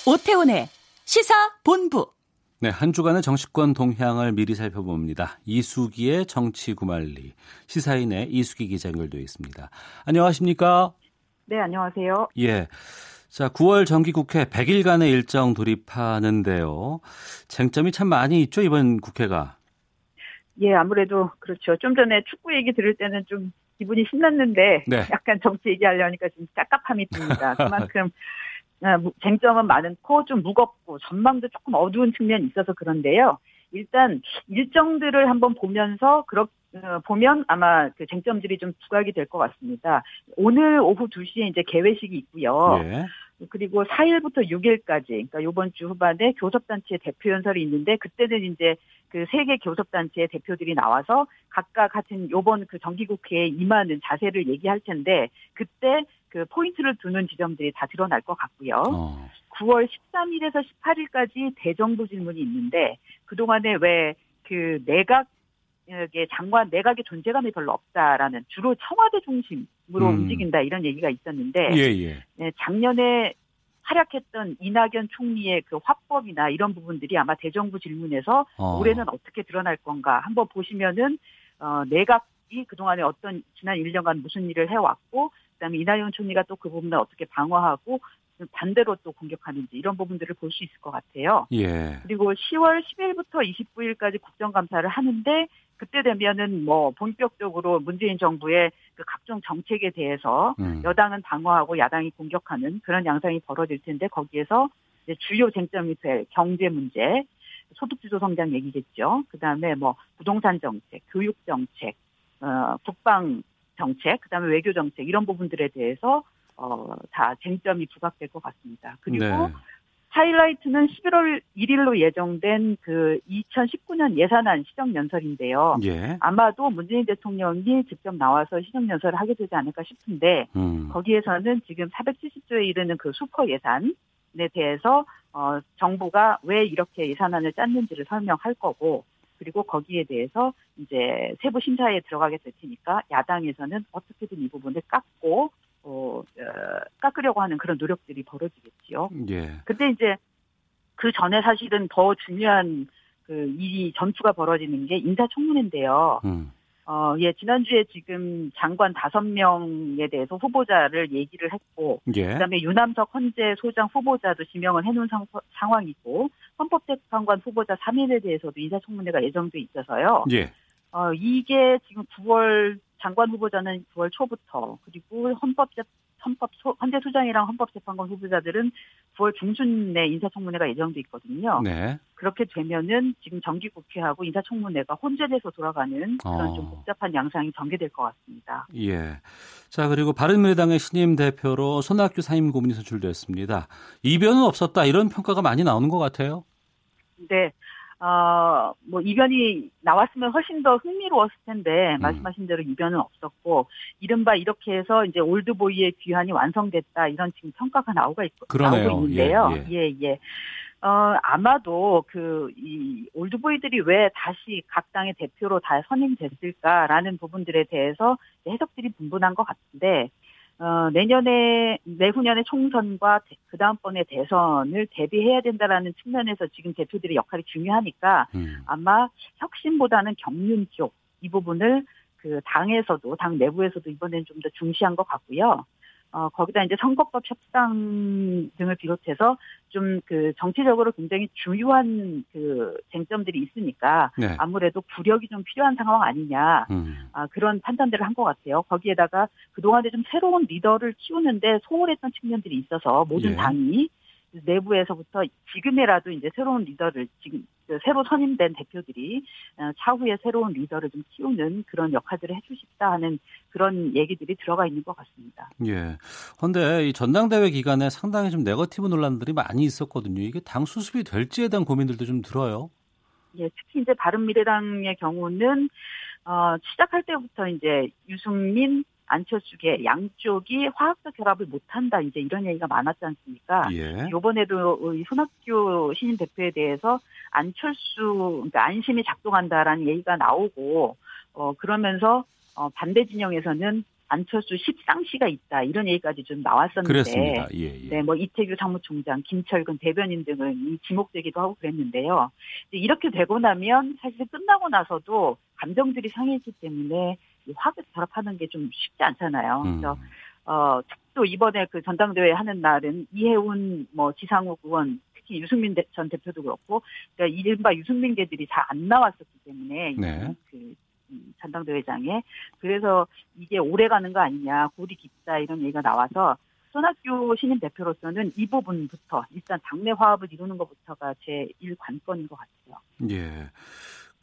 오태훈의 시사본부. 네, 한 주간의 정치권 동향을 미리 살펴봅니다. 이수기의 정치구말리. 시사인의 이수기 기자 연결되어 있습니다. 안녕하십니까? 네, 안녕하세요. 예. 자, 9월 정기국회 100일간의 일정 돌입하는데요. 쟁점이 참 많이 있죠, 이번 국회가. 예, 아무래도 그렇죠. 좀 전에 축구 얘기 들을 때는 좀 기분이 신났는데 네. 약간 정치 얘기하려니까 좀 깝깝함이 듭니다. 그만큼 아, 쟁점은 많고 좀 무겁고 전망도 조금 어두운 측면이 있어서 그런데요. 일단 일정들을 한번 보면서 그렇 어, 보면 아마 그 쟁점들이 좀 부각이 될 것 같습니다. 오늘 오후 2시에 이제 개회식이 있고요. 네. 그리고 4일부터 6일까지, 그러니까 이번 주 후반에 교섭단체 대표 연설이 있는데 그때는 이제 그 세계 교섭단체 대표들이 나와서 각각 같은 요번 그 정기국회에 임하는 자세를 얘기할 텐데 그때 그 포인트를 두는 지점들이 다 드러날 것 같고요. 어. 9월 13일에서 18일까지 대정부 질문이 있는데 그동안에 왜 그 내각 의 장관 내각의 존재감이 별로 없다라는 주로 청와대 중심으로 음. 움직인다 이런 얘기가 있었는데 예, 예. 네, 작년에 활약했던 이낙연 총리의 그 화법이나 이런 부분들이 아마 대정부 질문에서 어. 올해는 어떻게 드러날 건가 한번 보시면은 어, 내각 이 그동안에 어떤 지난 1년간 무슨 일을 해왔고 그다음에 이낙연 총리가 또 그 부분을 어떻게 방어하고 반대로 또 공격하는지 이런 부분들을 볼 수 있을 것 같아요. 예. 그리고 10월 10일부터 29일까지 국정감사를 하는데 그때 되면은 뭐 본격적으로 문재인 정부의 그 각종 정책에 대해서 음. 여당은 방어하고 야당이 공격하는 그런 양상이 벌어질 텐데 거기에서 이제 주요 쟁점이 될 경제 문제, 소득주도 성장 얘기겠죠. 그 다음에 뭐 부동산 정책, 교육 정책, 어, 국방 정책, 그 다음에 외교 정책 이런 부분들에 대해서 어, 다 쟁점이 부각될 것 같습니다. 그리고 네. 하이라이트는 11월 1일로 예정된 그 2019년 예산안 시정연설인데요. 예. 아마도 문재인 대통령이 직접 나와서 시정연설을 하게 되지 않을까 싶은데 음. 거기에서는 지금 470조에 이르는 그 슈퍼 예산에 대해서 어, 정부가 왜 이렇게 예산안을 짰는지를 설명할 거고 그리고 거기에 대해서 이제 세부 심사에 들어가게 될 테니까 야당에서는 어떻게든 이 부분을 깎고 어, 어, 깎으려고 하는 그런 노력들이 벌어지겠지요. 예. 근데 이제 그 전에 사실은 더 중요한 그 일이 전투가 벌어지는 게 인사청문회인데요. 음. 어, 예, 지난주에 지금 장관 다섯 명에 대해서 후보자를 얘기를 했고, 예. 그 다음에 유남석 헌재 소장 후보자도 지명을 해놓은 상, 상황이고, 헌법재판관 후보자 3인에 대해서도 인사청문회가 예정돼 있어서요. 예. 어, 이게 지금 9월 장관 후보자는 9월 초부터 그리고 헌법재 헌법 헌재 소장이랑 헌법재판관 후보자들은 9월 중순에 인사청문회가 예정돼 있거든요. 네. 그렇게 되면은 지금 정기국회하고 인사청문회가 혼재돼서 돌아가는 그런 어. 좀 복잡한 양상이 전개될 것 같습니다. 예. 자 그리고 바른미래당의 신임 대표로 손학규 사임 고문이 선출됐습니다. 이변은 없었다 이런 평가가 많이 나오는 것 같아요. 네. 어, 뭐, 이변이 나왔으면 훨씬 더 흥미로웠을 텐데, 음. 말씀하신 대로 이변은 없었고, 이른바 이렇게 해서 이제 올드보이의 귀환이 완성됐다, 이런 지금 평가가 나오고, 있, 나오고 있는데요. 예, 예. 예, 예. 어, 아마도 그, 이, 올드보이들이 왜 다시 각 당의 대표로 다 선임됐을까라는 부분들에 대해서 해석들이 분분한 것 같은데, 어, 내년에, 내후년에 총선과 그 다음번에 대선을 대비해야 된다라는 측면에서 지금 대표들의 역할이 중요하니까 음. 아마 혁신보다는 경륜 쪽 이 부분을 그 당에서도, 당 내부에서도 이번에는 좀 더 중시한 것 같고요. 어, 거기다 이제 선거법 협상 등을 비롯해서 좀 그 정치적으로 굉장히 중요한 그 쟁점들이 있으니까 네. 아무래도 구력이 좀 필요한 상황 아니냐 음. 아, 그런 판단들을 한 것 같아요. 거기에다가 그동안에 좀 새로운 리더를 키우는데 소홀했던 측면들이 있어서 모든 예. 당이 내부에서부터 지금이라도 이제 새로운 리더를 지금 그 새로 선임된 대표들이 어, 차후에 새로운 리더를 좀 키우는 그런 역할들을 해주고 싶다 하는 그런 얘기들이 들어가 있는 것 같습니다. 예. 그런데 이 전당대회 기간에 상당히 좀 네거티브 논란들이 많이 있었거든요. 이게 당 수습이 될지에 대한 고민들도 좀 들어요. 예, 특히 이제 바른미래당의 경우는 어, 시작할 때부터 이제 유승민 안철수계 양쪽이 화학적 결합을 못한다 이제 이런 얘기가 많았지 않습니까? 예. 이번에도 손학규 신임 대표에 대해서 안철수 그러니까 안심이 작동한다라는 얘기가 나오고 어 그러면서 어 반대 진영에서는 안철수 십상시가 있다 이런 얘기까지 좀 나왔었는데, 그랬습니다. 예, 예. 네, 뭐 이태규 사무총장, 김철근 대변인 등은 지목되기도 하고 그랬는데요. 이렇게 되고 나면 사실 끝나고 나서도 감정들이 상했기 때문에 화합 결합하는 게 좀 쉽지 않잖아요. 음. 그래서 어, 또 이번에 그 전당대회 하는 날은 이해운 뭐 지상욱 의원 특히 유승민 전 대표도 그렇고 그러니까 이른바 유승민계들이 잘 안 나왔었기 때문에 네. 그 전당대회장에 그래서 이게 오래 가는 거 아니냐 골이 깊다 이런 얘기가 나와서 손학규 신임 대표로서는 이 부분부터 일단 당내 화합을 이루는 것부터가 제 1 관건인 것 같아요. 예.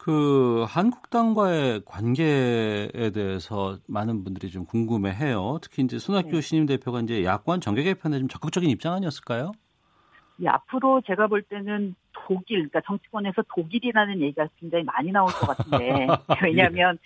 그 한국당과의 관계에 대해서 많은 분들이 좀 궁금해해요. 특히 이제 손학규 네. 신임 대표가 이제 야권 정계 개편에 좀 적극적인 입장 아니었을까요? 예, 앞으로 제가 볼 때는 독일, 그러니까 정치권에서 독일이라는 얘기가 굉장히 많이 나올 것 같은데 왜냐하면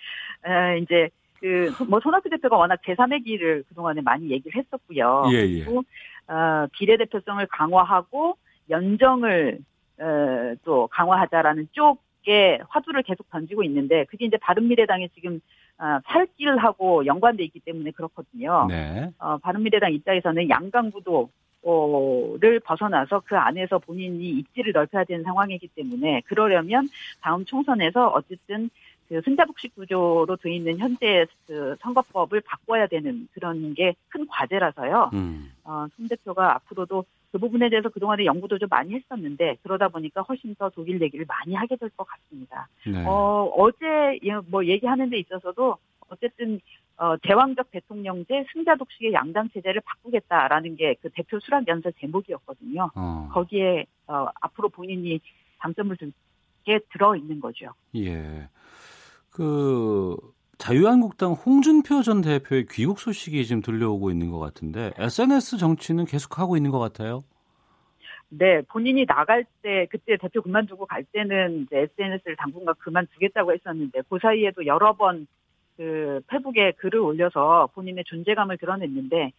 예. 에, 이제 그 뭐 손학규 대표가 워낙 제3의 길을 그동안에 많이 얘기를 했었고요. 예, 예. 그리고 어, 비례대표성을 강화하고 연정을 어, 또 강화하자라는 쪽 게 화두를 계속 던지고 있는데 그게 이제 바른미래당에 지금 어, 살길하고 연관돼 있기 때문에 그렇거든요. 네. 어, 바른미래당 입장에서는 양강구도 를 벗어나서 그 안에서 본인이 입지를 넓혀야 되는 상황이기 때문에 그러려면 다음 총선에서 어쨌든 그 승자독식 구조로 돼 있는 현재 그 선거법을 바꿔야 되는 그런 게 큰 과제라서요. 음. 어, 손 대표가 앞으로도 그 부분에 대해서 그동안에 연구도 좀 많이 했었는데 그러다 보니까 훨씬 더 독일 얘기를 많이 하게 될 것 같습니다. 네. 어, 어제 뭐 얘기하는 데 있어서도 어쨌든 어, 제왕적 대통령제 승자 독식의 양당 체제를 바꾸겠다라는 게 그 대표 수락 연설 제목이었거든요. 어. 거기에 어, 앞으로 본인이 장점을 두게 들어 있는 거죠. 예. 그 자유한국당 홍준표 전 대표의 귀국 소식이 지금 들려오고 있는 것 같은데 SNS 정치는 계속 하고 있는 것 같아요. 네, 본인이 나갈 때 그때 대표 그만두고 갈 때는 이제 SNS를 당분간 그만두겠다고 했었는데 그 사이에도 여러 번 그 페북에 글을 올려서 본인의 존재감을 드러냈는데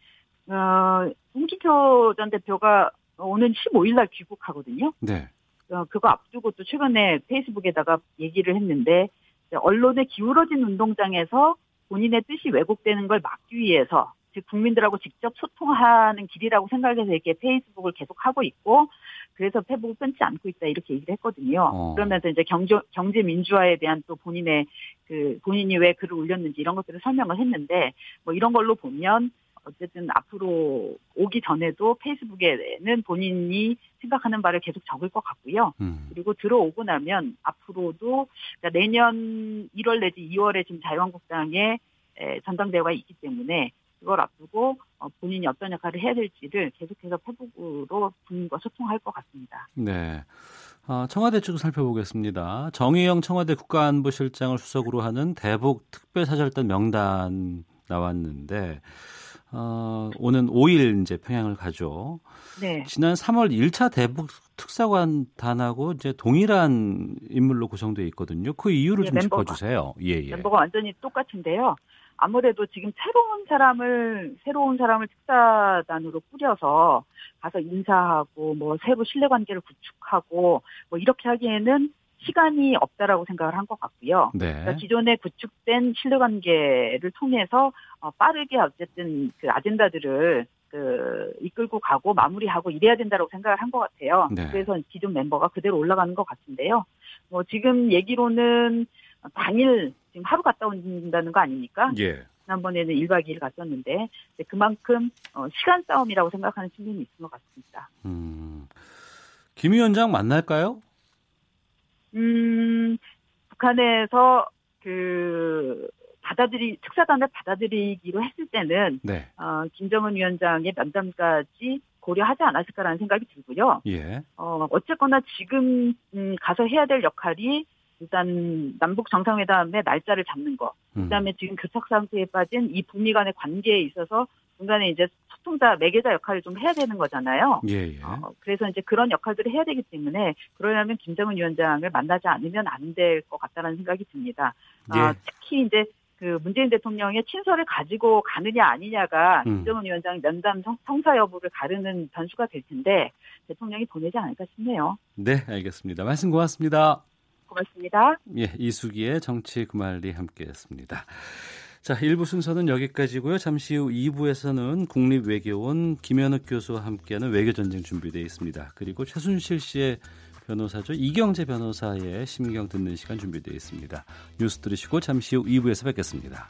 어, 홍준표 전 대표가 오는 15일 날 귀국하거든요. 네. 어, 그거 앞두고 또 최근에 페이스북에다가 얘기를 했는데 언론에 기울어진 운동장에서 본인의 뜻이 왜곡되는 걸 막기 위해서 즉 국민들하고 직접 소통하는 길이라고 생각해서 이렇게 페이스북을 계속 하고 있고 그래서 페북을 끊지 않고 있다 이렇게 얘기를 했거든요. 어. 그러면서 이제 경제 경제 민주화에 대한 또 본인의 그 본인이 왜 글을 올렸는지 이런 것들을 설명을 했는데 뭐 이런 걸로 보면 어쨌든 앞으로 오기 전에도 페이스북에는 본인이 생각하는 바를 계속 적을 것 같고요. 음. 그리고 들어오고 나면 앞으로도 그러니까 내년 1월 내지 2월에 지금 자유한국당의 전당대회가 있기 때문에 그걸 앞두고 어, 본인이 어떤 역할을 해야 될지를 계속해서 페북으로 국민과 소통할 것 같습니다. 네. 어, 청와대 쪽을 살펴보겠습니다. 정의영 청와대 국가안보실장을 수석으로 하는 대북 특별사절단 명단 나왔는데 어, 오는 5일 이제 평양을 가죠. 네. 지난 3월 1차 대북 특사관단하고 이제 동일한 인물로 구성되어 있거든요. 그 이유를 네, 좀 멤버가, 짚어주세요. 예, 예. 멤버가 완전히 똑같은데요. 아무래도 지금 새로운 사람을 새로운 사람을 특사단으로 꾸려서 가서 인사하고 뭐 새로 신뢰 관계를 구축하고 뭐 이렇게 하기에는 시간이 없다라고 생각을 한 것 같고요. 네. 그러니까 기존에 구축된 신뢰관계를 통해서 어, 빠르게 어쨌든 그 아젠다들을 그 이끌고 가고 마무리하고 이래야 된다고 생각을 한 것 같아요. 네. 그래서 기존 멤버가 그대로 올라가는 것 같은데요. 뭐 지금 얘기로는 당일 지금 하루 갔다 온다는 거 아닙니까? 예. 지난번에는 1박 2일 갔었는데 그만큼 어, 시간 싸움이라고 생각하는 측면이 있는 것 같습니다. 음, 김 위원장 만날까요? 음, 북한에서 그 받아들이 특사단을 받아들이기로 했을 때는 네. 어, 김정은 위원장의 면담까지 고려하지 않았을까라는 생각이 들고요. 예. 어, 어쨌거나 지금 음, 가서 해야 될 역할이 일단 남북 정상회담의 날짜를 잡는 거, 음. 그다음에 지금 교착 상태에 빠진 이 북미 간의 관계에 있어서 중간에 이제 소통자 매개자 역할을 좀 해야 되는 거잖아요. 예, 예. 어, 그래서 이제 그런 역할들을 해야 되기 때문에 그러려면 김정은 위원장을 만나지 않으면 안 될 것 같다는 생각이 듭니다. 어, 예. 어, 특히 이제 그 문재인 대통령의 친서를 가지고 가느냐 아니냐가 음. 김정은 위원장 면담 성, 사 여부를 가르는 변수가 될 텐데 대통령이 보내지 않을까 싶네요. 네, 알겠습니다. 말씀 고맙습니다. 고맙습니다. 예, 이수기의 정치 구말리 함께했습니다. 자, 1부 순서는 여기까지고요. 잠시 후 2부에서는 국립외교원 김현욱 교수와 함께하는 외교전쟁 준비되어 있습니다. 그리고 최순실 씨의 변호사죠. 이경재 변호사의 심경 듣는 시간 준비되어 있습니다. 뉴스 들으시고 잠시 후 2부에서 뵙겠습니다.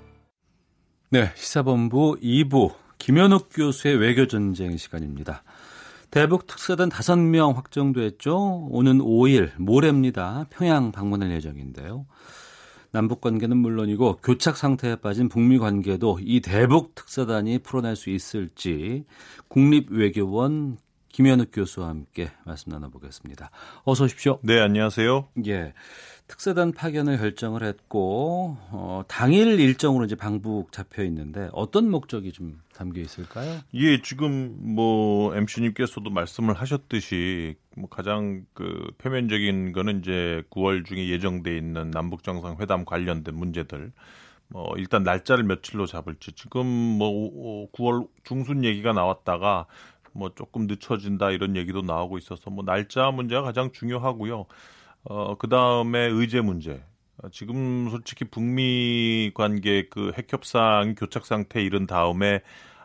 네, 시사본부 2부 김현욱 교수의 외교 전쟁 시간입니다. 대북 특사단 5명 확정됐죠. 오는 5일 모레입니다. 평양 방문할 예정인데요. 남북 관계는 물론이고 교착 상태에 빠진 북미 관계도 이 대북 특사단이 풀어낼 수 있을지 국립외교원 김현욱 교수와 함께 말씀 나눠보겠습니다. 어서 오십시오. 네, 안녕하세요. 예. 특사단 파견을 결정을 했고 어, 당일 일정으로 이제 방북 잡혀 있는데 어떤 목적이 좀 담겨 있을까요? 예, 지금 뭐 MC님께서도 말씀을 하셨듯이 뭐 가장 그 표면적인 거는 이제 9월 중에 예정돼 있는 남북 정상 회담 관련된 문제들. 뭐 일단 날짜를 며칠로 잡을지 지금 뭐 9월 중순 얘기가 나왔다가 뭐 조금 늦춰진다 이런 얘기도 나오고 있어서 뭐 날짜 문제가 가장 중요하고요. 어, 그 다음에 의제 문제. 지금 솔직히 북미 관계 그 핵협상 교착 상태에 이른 다음에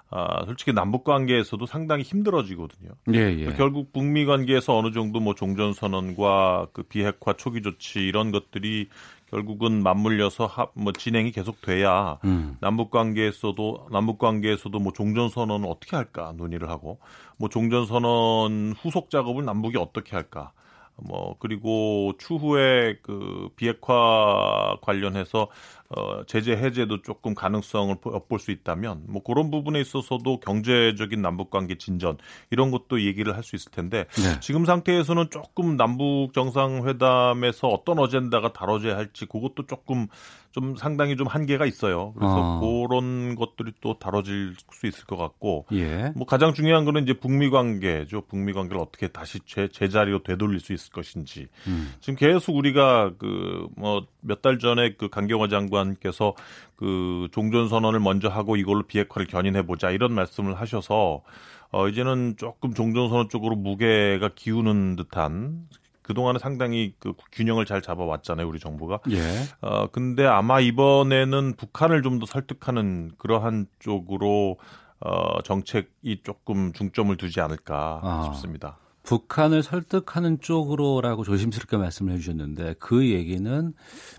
아, 솔직히 남북 관계에서도 상당히 힘들어지거든요. 예, 예. 결국 북미 관계에서 어느 정도 뭐 종전 선언과 그 비핵화 초기 조치 이런 것들이 결국은 맞물려서 하, 뭐 진행이 계속 돼야 음. 남북 관계에서도 남북 관계에서도 뭐 종전 선언을 어떻게 할까 논의를 하고 뭐 종전 선언 후속 작업을 남북이 어떻게 할까 뭐 그리고 추후에 그 비핵화 관련해서 어 제재 해제도 조금 가능성을 엿볼 수 있다면 뭐 그런 부분에 있어서도 경제적인 남북 관계 진전 이런 것도 얘기를 할 수 있을 텐데 네. 지금 상태에서는 조금 남북 정상회담에서 어떤 어젠다가 다뤄져야 할지 그것도 조금 좀 상당히 좀 한계가 있어요. 그래서 어. 그런 것들이 또 다뤄질 수 있을 것 같고, 예. 뭐 가장 중요한 거는 이제 북미 관계죠. 북미 관계를 어떻게 다시 제, 제자리로 되돌릴 수 있을 것인지. 음. 지금 계속 우리가 그 뭐 몇 달 전에 그 강경화 장관 께서 그 종전 선언을 먼저 하고 이걸로 비핵화를 견인해 보자 이런 말씀을 하셔서 어 이제는 조금 종전 선언 쪽으로 무게가 기우는 듯한 그동안은 상당히 그 균형을 잘 잡아왔잖아요, 우리 정부가. 예. 어, 근데 아마 이번에는 북한을 좀 더 설득하는 그러한 쪽으로 어, 정책이 조금 중점을 두지 않을까 아. 싶습니다. 북한을 설득하는 쪽으로라고 조심스럽게 말씀을 해주셨는데 그 얘기는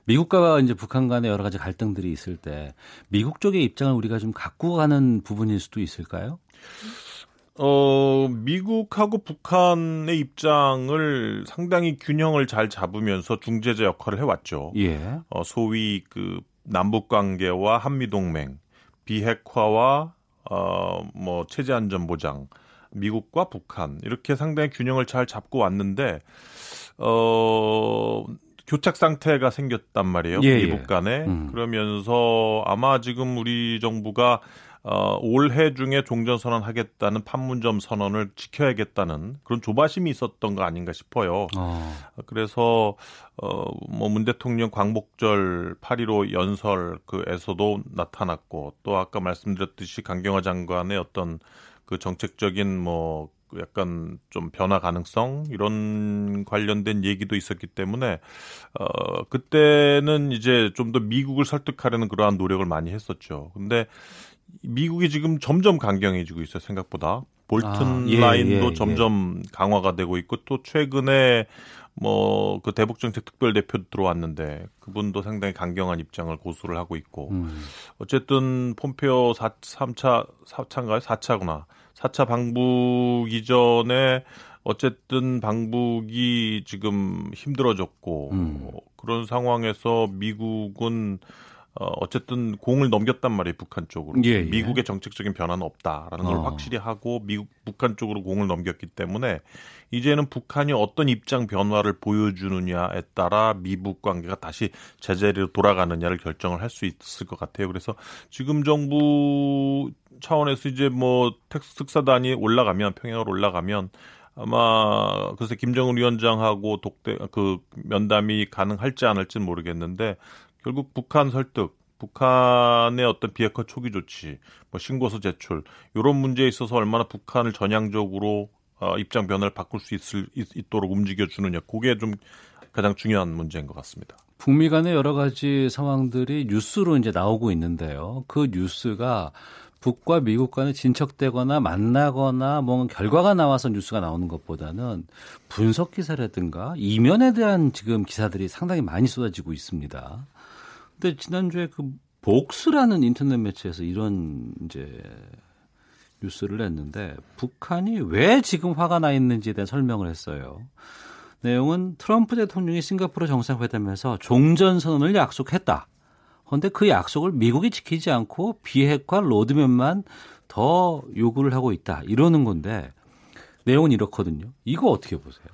미국과 이제 북한 간의 여러 가지 갈등들이 있을 때 미국 쪽의 입장을 우리가 좀 갖고 가는 부분일 수도 있을까요? 어, 미국하고 북한의 입장을 상당히 균형을 잘 잡으면서 중재자 역할을 해왔죠. 예. 어, 소위 그 남북 관계와 한미 동맹, 비핵화와 어, 뭐 체제 안전 보장, 미국과 북한 이렇게 상당히 균형을 잘 잡고 왔는데 어. 교착 상태가 생겼단 말이에요. 예, 미국 예. 간에. 예. 음. 그러면서 아마 지금 우리 정부가 어, 올해 중에 종전 선언 하겠다는 판문점 선언을 지켜야겠다는 그런 조바심이 있었던 거 아닌가 싶어요. 어. 그래서 어, 뭐문 대통령 광복절 8.15 연설 그에서도 나타났고 또 아까 말씀드렸듯이 강경화 장관의 어떤 그 정책적인 뭐 약간 좀 변화 가능성 이런 관련된 얘기도 있었기 때문에 어 그때는 이제 좀 더 미국을 설득하려는 그러한 노력을 많이 했었죠. 근데 미국이 지금 점점 강경해지고 있어요, 생각보다. 볼튼 아, 예, 라인도 예, 점점 예. 강화가 되고 있고 또 최근에 뭐 그 대북 정책 특별 대표 들어왔는데 그분도 상당히 강경한 입장을 고수를 하고 있고 음. 어쨌든 폼페오 4, 3차 4차인가요? 4차구나. 4차 방북 이전에 어쨌든 방북이 지금 힘들어졌고 음. 그런 상황에서 미국은 어, 어쨌든 공을 넘겼단 말이에요 북한 쪽으로 예, 예. 미국의 정책적인 변화는 없다라는 걸 어. 확실히 하고 미국 북한 쪽으로 공을 넘겼기 때문에 이제는 북한이 어떤 입장 변화를 보여주느냐에 따라 미북 관계가 다시 제자리로 돌아가느냐를 결정을 할 수 있을 것 같아요. 그래서 지금 정부 차원에서 이제 뭐 특사단이 올라가면 평양으로 올라가면 아마 글쎄 김정은 위원장하고 독대 그 면담이 가능할지 않을지는 모르겠는데 결국 북한 설득, 북한의 어떤 비핵화 초기 조치, 뭐 신고서 제출 이런 문제에 있어서 얼마나 북한을 전향적으로 어, 입장 변화를 바꿀 수 있을 있 도록 움직여 주느냐, 그게 좀 가장 중요한 문제인 것 같습니다. 북미 간의 여러 가지 상황들이 뉴스로 이제 나오고 있는데요. 그 뉴스가 북과 미국 간에 진척되거나 만나거나 뭔가 결과가 나와서 뉴스가 나오는 것보다는 분석 기사라든가 이면에 대한 지금 기사들이 상당히 많이 쏟아지고 있습니다. 근데 지난주에 그 복스라는 인터넷 매체에서 이런 이제 뉴스를 냈는데 북한이 왜 지금 화가 나 있는지에 대한 설명을 했어요. 내용은 트럼프 대통령이 싱가포르 정상회담에서 종전 선언을 약속했다. 그런데 그 약속을 미국이 지키지 않고 비핵화 로드맵만 더 요구를 하고 있다. 이러는 건데 내용은 이렇거든요. 이거 어떻게 보세요?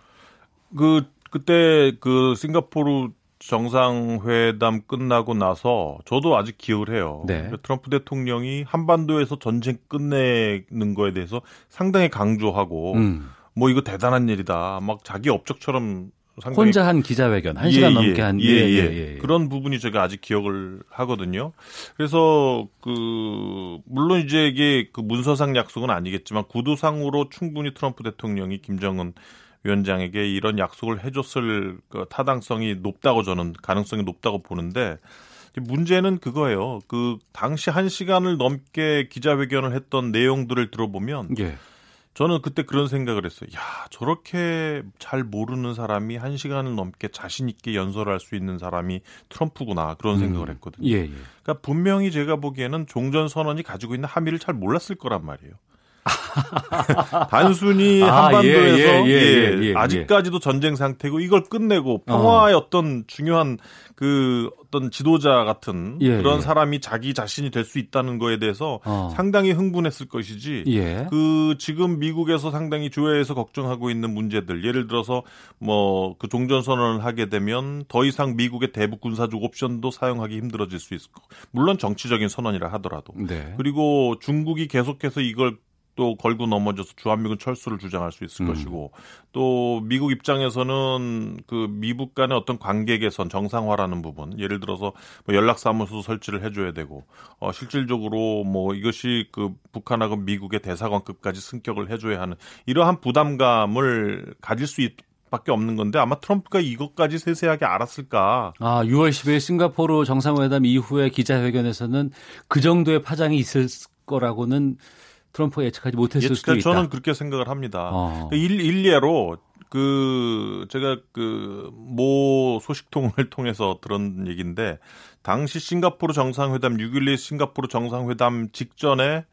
그 그때 그 싱가포르 정상회담 끝나고 나서 저도 아직 기억을 해요. 네. 트럼프 대통령이 한반도에서 전쟁 끝내는 거에 대해서 상당히 강조하고 음. 뭐 이거 대단한 일이다. 막 자기 업적처럼 혼자 한 기자회견 한 시간 예, 넘게 한 예, 예, 예, 예, 그런 부분이 제가 아직 기억을 하거든요. 그래서 그 물론 이제 이게 그 문서상 약속은 아니겠지만 구두상으로 충분히 트럼프 대통령이 김정은 위원장에게 이런 약속을 해줬을 그 타당성이 높다고 저는 가능성이 높다고 보는데 문제는 그거예요. 그 당시 한 시간을 넘게 기자회견을 했던 내용들을 들어보면. 예. 저는 그때 그런 생각을 했어요. 야, 저렇게 잘 모르는 사람이 한 시간을 넘게 자신 있게 연설할 수 있는 사람이 트럼프구나. 그런 생각을 음. 했거든요. 예, 예. 그러니까 분명히 제가 보기에는 종전 선언이 가지고 있는 함의를 잘 몰랐을 거란 말이에요. 단순히 아, 한반도에서 예, 예, 예, 예, 예 아직까지도 전쟁 상태고 이걸 끝내고 평화의 어. 떤 중요한 그 어떤 지도자 같은 예, 그런 사람이 자기 자신이 될 수 있다는 거에 대해서 어. 상당히 흥분했을 것이지 그 지금 미국에서 상당히 조회에서 걱정하고 있는 문제들 예를 들어서 뭐 그 종전 선언을 하게 되면 더 이상 미국의 대북 군사적 옵션도 사용하기 힘들어질 수 있을 거 물론 정치적인 선언이라 하더라도 네. 그리고 중국이 계속해서 이걸 또 걸고 넘어져서 주한미군 철수를 주장할 수 있을 음. 것이고 또 미국 입장에서는 그 미국 간의 어떤 관계 개선 정상화라는 부분 예를 들어서 뭐 연락사무소 설치를 해줘야 되고 어 실질적으로 뭐 이것이 그 북한하고 미국의 대사관급까지 승격을 해줘야 하는 이러한 부담감을 가질 수 있. 밖에 없는 건데 아마 트럼프가 이것까지 세세하게 알았을까? 아, 6월 10일 싱가포르 정상회담 이후에 기자회견에서는 그 정도의 파장이 있을 거라고는 트럼프가 예측하지 못했을 예측, 수도 있다. 저는 그렇게 생각을 합니다. 어. 일, 일례로 그 제가 그 모 소식통을 통해서 들은 얘기인데 당시 싱가포르 정상회담 6.12 싱가포르 정상회담 직전에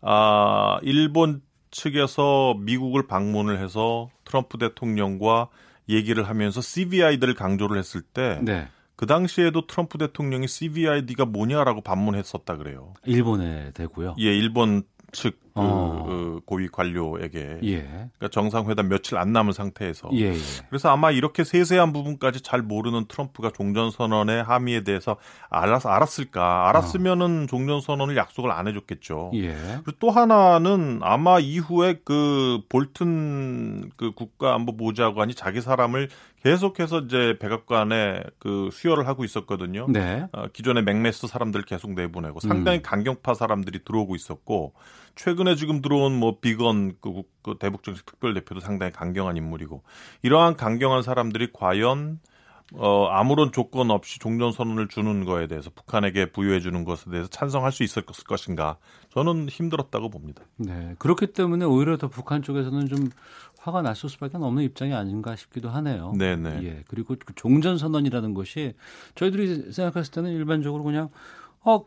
아 일본 측에서 미국을 방문을 해서 트럼프 대통령과 얘기를 하면서 CVI들을 강조를 했을 때 네. 그 당시에도 트럼프 대통령이 CVID가 뭐냐라고 반문했었다 그래요. 일본에 대고요. 예, 일본 측 그, 어. 그 고위 관료에게 예. 그러니까 정상회담 며칠 안 남은 상태에서 예, 예. 그래서 아마 이렇게 세세한 부분까지 잘 모르는 트럼프가 종전선언의 함의에 대해서 알았, 알았을까 알았으면은 어. 종전선언을 약속을 안 해줬겠죠. 예. 그리고 또 하나는 아마 이후에 그 볼튼 그 국가안보보좌관이 자기 사람을 계속해서 이제 백악관에 그 수혈을 하고 있었거든요. 네. 어, 기존의 맥메스 사람들 계속 내보내고 상당히 음. 강경파 사람들이 들어오고 있었고 최근에 지금 들어온 뭐 비건 그, 그 대북 정책 특별 대표도 상당히 강경한 인물이고 이러한 강경한 사람들이 과연 어, 아무런 조건 없이 종전 선언을 주는 거에 대해서 북한에게 부여해 주는 것에 대해서 찬성할 수 있을 것인가? 저는 힘들었다고 봅니다. 네. 그렇기 때문에 오히려 더 북한 쪽에서는 좀 화가 났을 수밖에 없는 입장이 아닌가 싶기도 하네요. 네, 네. 예. 그리고 그 종전 선언이라는 것이 저희들이 생각했을 때는 일반적으로 그냥 어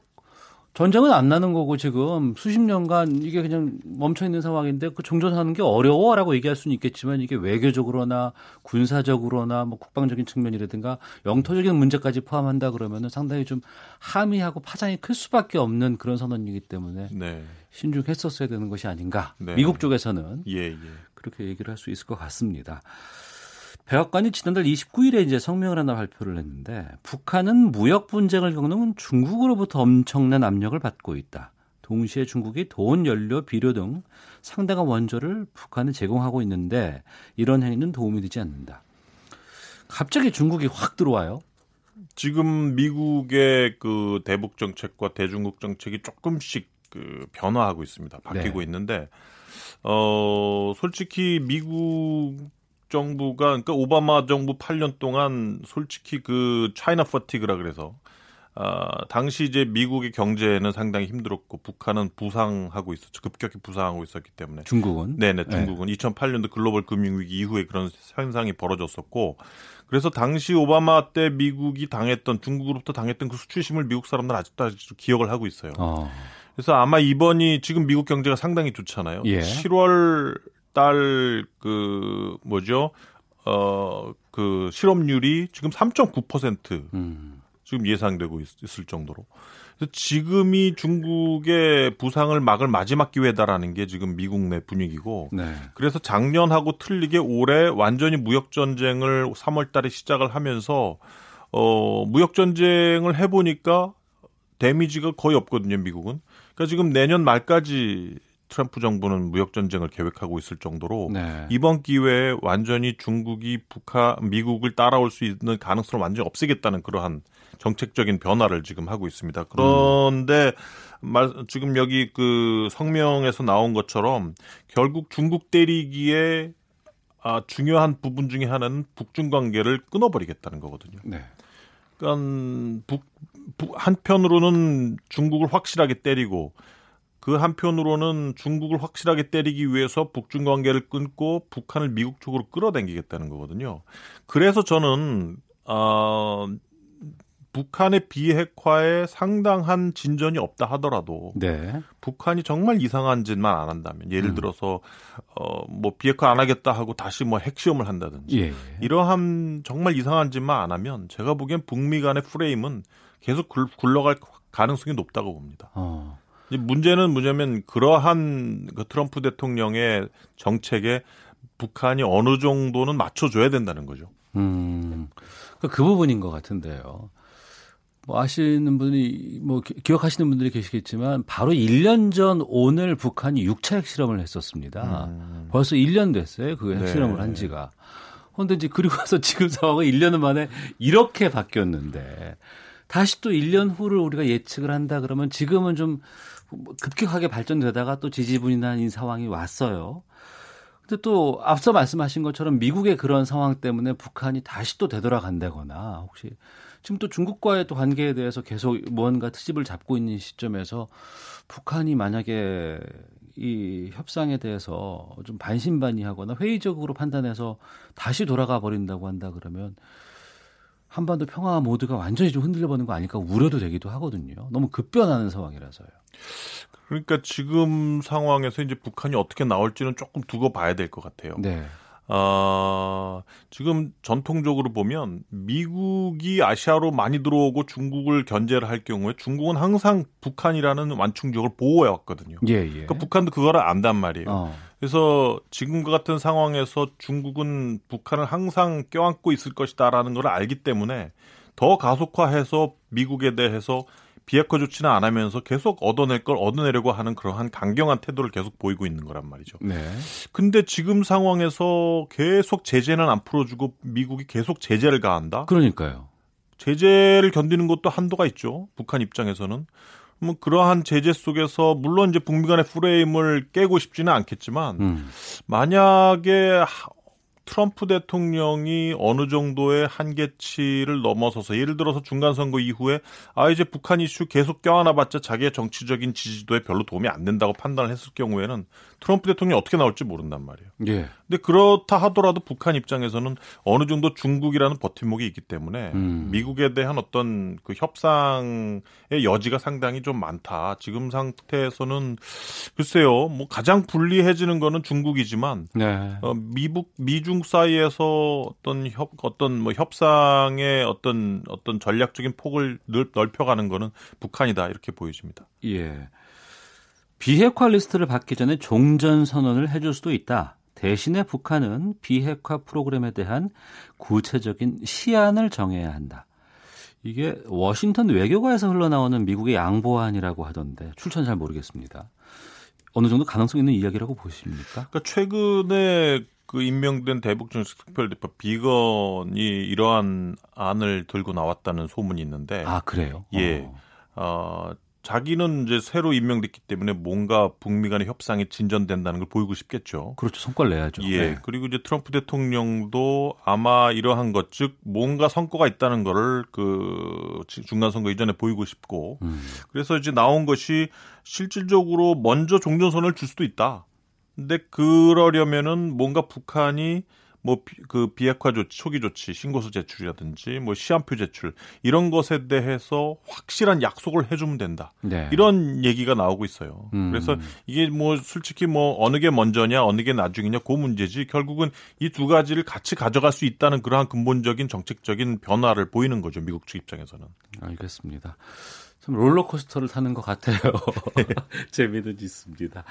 전쟁은 안 나는 거고 지금 수십 년간 이게 그냥 멈춰 있는 상황인데 그 종전하는 게 어려워라고 얘기할 수는 있겠지만 이게 외교적으로나 군사적으로나 뭐 국방적인 측면이라든가 영토적인 문제까지 포함한다 그러면은 상당히 좀 함의하고 파장이 클 수밖에 없는 그런 선언이기 때문에 네. 신중했었어야 되는 것이 아닌가. 네. 미국 쪽에서는 예, 예. 그렇게 얘기를 할 수 있을 것 같습니다. 백악관이 지난달 29일에 이제 성명을 하나 발표를 했는데 북한은 무역 분쟁을 겪는 중국으로부터 엄청난 압력을 받고 있다. 동시에 중국이 돈, 연료, 비료 등 상당한 원조를 북한에 제공하고 있는데 이런 행위는 도움이 되지 않는다. 갑자기 중국이 확 들어와요. 지금 미국의 그 대북 정책과 대중국 정책이 조금씩 그 변화하고 있습니다. 바뀌고 네. 있는데 어 솔직히 미국 정부가 그러니까 오바마 정부 8년 동안 솔직히 그 차이나 퍼티그라 그래서 아, 당시 이제 미국의 경제는 상당히 힘들었고 북한은 부상하고 있었죠. 급격히 부상하고 있었기 때문에. 중국은? 네네, 중국은. 네. 2008년도 글로벌 금융 위기 이후에 그런 현상이 벌어졌었고 그래서 당시 오바마 때 미국이 당했던 중국으로부터 당했던 그 수출심을 미국 사람들 아직도 아직도 기억을 하고 있어요. 어. 그래서 아마 이번이 지금 미국 경제가 상당히 좋잖아요. 예. 7월 달 그 뭐죠? 어 그 실업률이 지금 3.9% 음. 지금 예상되고 있, 을 정도로. 그래서 지금이 중국의 부상을 막을 마지막 기회다라는 게 지금 미국 내 분위기고. 네. 그래서 작년하고 틀리게 올해 완전히 무역 전쟁을 3월 달에 시작을 하면서 어, 무역 전쟁을 해 보니까 데미지가 거의 없거든요, 미국은. 그러니까 지금 내년 말까지 트럼프 정부는 무역 전쟁을 계획하고 있을 정도로 네. 이번 기회에 완전히 중국이 북한 미국을 따라올 수 있는 가능성을 완전히 없애겠다는 그러한 정책적인 변화를 지금 하고 있습니다. 그런데 음. 말, 지금 여기 그 성명에서 나온 것처럼 결국 중국 때리기에 아, 중요한 부분 중에 하나는 북중 관계를 끊어버리겠다는 거거든요. 네. 그러니까 북, 북 한편으로는 중국을 확실하게 때리고 그 한편으로는 중국을 확실하게 때리기 위해서 북중 관계를 끊고 북한을 미국 쪽으로 끌어당기겠다는 거거든요. 그래서 저는 어, 북한의 비핵화에 상당한 진전이 없다 하더라도 네. 북한이 정말 이상한 짓만 안 한다면 예를 음. 들어서 어 뭐 비핵화 안 하겠다 하고 다시 뭐 핵시험을 한다든지 예. 이러한 정말 이상한 짓만 안 하면 제가 보기엔 북미 간의 프레임은 계속 굴러갈 가능성이 높다고 봅니다. 어. 문제는 뭐냐면 그러한 그 트럼프 대통령의 정책에 북한이 어느 정도는 맞춰줘야 된다는 거죠. 음, 그, 그 부분인 것 같은데요. 뭐 아시는 분이 뭐 기억하시는 분들이 계시겠지만 바로 1년 전 오늘 북한이 6차 핵실험을 했었습니다. 음. 벌써 1년 됐어요. 그 핵실험을 네. 한 지가. 그런데 이제 그리고 와서 지금 상황은 1년 만에 이렇게 바뀌었는데 다시 또 1년 후를 우리가 예측을 한다 그러면 지금은 좀 급격하게 발전되다가 또 지지분이 난 상황이 왔어요. 근데 또 앞서 말씀하신 것처럼 미국의 그런 상황 때문에 북한이 다시 또 되돌아간다거나 혹시 지금 또 중국과의 또 관계에 대해서 계속 무언가 트집을 잡고 있는 시점에서 북한이 만약에 이 협상에 대해서 좀 반신반의하거나 회의적으로 판단해서 다시 돌아가 버린다고 한다 그러면 한반도 평화 모드가 완전히 좀 흔들려 버는 거 아닐까 우려도 되기도 하거든요. 너무 급변하는 상황이라서요. 그러니까 지금 상황에서 이제 북한이 어떻게 나올지는 조금 두고 봐야 될 것 같아요. 네. 아, 지금 전통적으로 보면 미국이 아시아로 많이 들어오고 중국을 견제를 할 경우에 중국은 항상 북한이라는 완충 지역을 보호해 왔거든요. 예, 예. 그러니까 북한도 그거를 안단 말이에요. 어. 그래서 지금과 같은 상황에서 중국은 북한을 항상 껴안고 있을 것이다라는 걸 알기 때문에 더 가속화해서 미국에 대해서 비핵화 조치는 안 하면서 계속 얻어낼 걸 얻어내려고 하는 그러한 강경한 태도를 계속 보이고 있는 거란 말이죠. 네. 근데 지금 상황에서 계속 제재는 안 풀어주고 미국이 계속 제재를 가한다? 그러니까요. 제재를 견디는 것도 한도가 있죠. 북한 입장에서는. 뭐 그러한 제재 속에서 물론 이제 북미 간의 프레임을 깨고 싶지는 않겠지만 음. 만약에 트럼프 대통령이 어느 정도의 한계치를 넘어서서 예를 들어서 중간 선거 이후에 아 이제 북한 이슈 계속 껴안아봤자 자기의 정치적인 지지도에 별로 도움이 안 된다고 판단을 했을 경우에는 트럼프 대통령이 어떻게 나올지 모른단 말이에요. 예. 근데 그렇다 하더라도 북한 입장에서는 어느 정도 중국이라는 버팀목이 있기 때문에 음. 미국에 대한 어떤 그 협상의 여지가 상당히 좀 많다. 지금 상태에서는 글쎄요, 뭐 가장 불리해지는 거는 중국이지만 네. 어, 미국 미중 사이에서 어떤 협 어떤 뭐 협상의 어떤 어떤 전략적인 폭을 넓혀가는 거는 북한이다 이렇게 보여집니다. 예. 비핵화 리스트를 받기 전에 종전 선언을 해줄 수도 있다. 대신에 북한은 비핵화 프로그램에 대한 구체적인 시안을 정해야 한다. 이게 워싱턴 외교가에서 흘러나오는 미국의 양보안이라고 하던데 출처는 잘 모르겠습니다. 어느 정도 가능성 있는 이야기라고 보십니까? 그러니까 최근에 그 임명된 대북정책 특별대표 비건이 이러한 안을 들고 나왔다는 소문이 있는데 아 그래요? 예. 어. 어 자기는 이제 새로 임명됐기 때문에 뭔가 북미 간의 협상이 진전된다는 걸 보이고 싶겠죠. 그렇죠. 성과를 내야죠. 예. 네. 그리고 이제 트럼프 대통령도 아마 이러한 것, 즉 뭔가 성과가 있다는 거를 그 중간 선거 이전에 보이고 싶고, 음. 그래서 이제 나온 것이 실질적으로 먼저 종전선을 줄 수도 있다. 근데 그러려면은 뭔가 북한이 뭐 그 비핵화 조치, 초기 조치, 신고서 제출이라든지 뭐 시한표 제출 이런 것에 대해서 확실한 약속을 해주면 된다. 네. 이런 얘기가 나오고 있어요. 음. 그래서 이게 뭐 솔직히 뭐 어느 게 먼저냐, 어느 게 나중이냐 그 문제지 결국은 이 두 가지를 같이 가져갈 수 있다는 그러한 근본적인 정책적인 변화를 보이는 거죠. 미국 측 입장에서는. 알겠습니다. 좀 롤러코스터를 타는 것 같아요. 재미는 있습니다.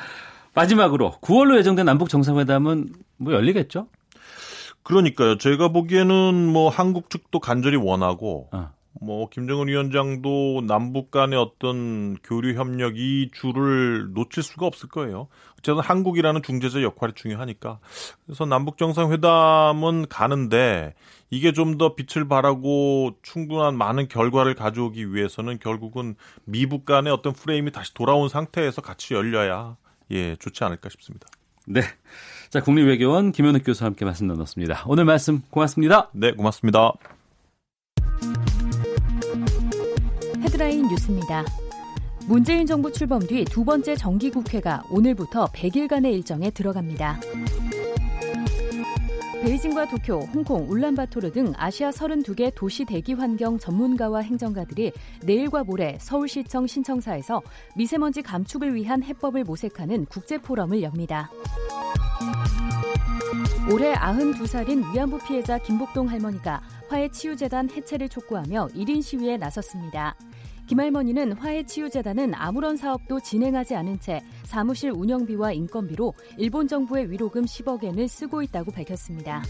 마지막으로 9월로 예정된 남북 정상회담은 뭐 열리겠죠? 그러니까요. 제가 보기에는 뭐 한국 측도 간절히 원하고 어. 뭐 김정은 위원장도 남북 간의 어떤 교류 협력 이 줄을 놓칠 수가 없을 거예요. 어쨌든 한국이라는 중재자 역할이 중요하니까. 그래서 남북 정상회담은 가는데 이게 좀 더 빛을 발하고 충분한 많은 결과를 가져오기 위해서는 결국은 미북 간의 어떤 프레임이 다시 돌아온 상태에서 같이 열려야 예, 좋지 않을까 싶습니다. 네. 자, 국립외교원 김현욱 교수와 함께 말씀 나눴습니다. 오늘 말씀 고맙습니다. 네, 고맙습니다. 헤드라인 뉴스입니다. 문재인 정부 출범 뒤 두 번째 정기국회가 오늘부터 100일간의 일정에 들어갑니다. 베이징과 도쿄, 홍콩, 울란바토르 등 아시아 32개 도시 대기 환경 전문가와 행정가들이 내일과 모레 서울시청 신청사에서 미세먼지 감축을 위한 해법을 모색하는 국제 포럼을 엽니다. 올해 92살인 위안부 피해자 김복동 할머니가 화해치유재단 해체를 촉구하며 1인 시위에 나섰습니다. 김할머니는 화해치유재단은 아무런 사업도 진행하지 않은 채 사무실 운영비와 인건비로 일본 정부의 위로금 10억 엔을 쓰고 있다고 밝혔습니다.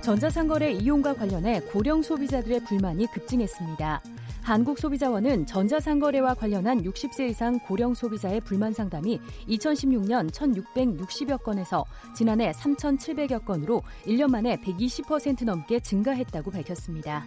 전자상거래 이용과 관련해 고령 소비자들의 불만이 급증했습니다. 한국소비자원은 전자상거래와 관련한 60세 이상 고령 소비자의 불만 상담이 2016년 1,660여 건에서 지난해 3,700여 건으로 1년 만에 120% 넘게 증가했다고 밝혔습니다.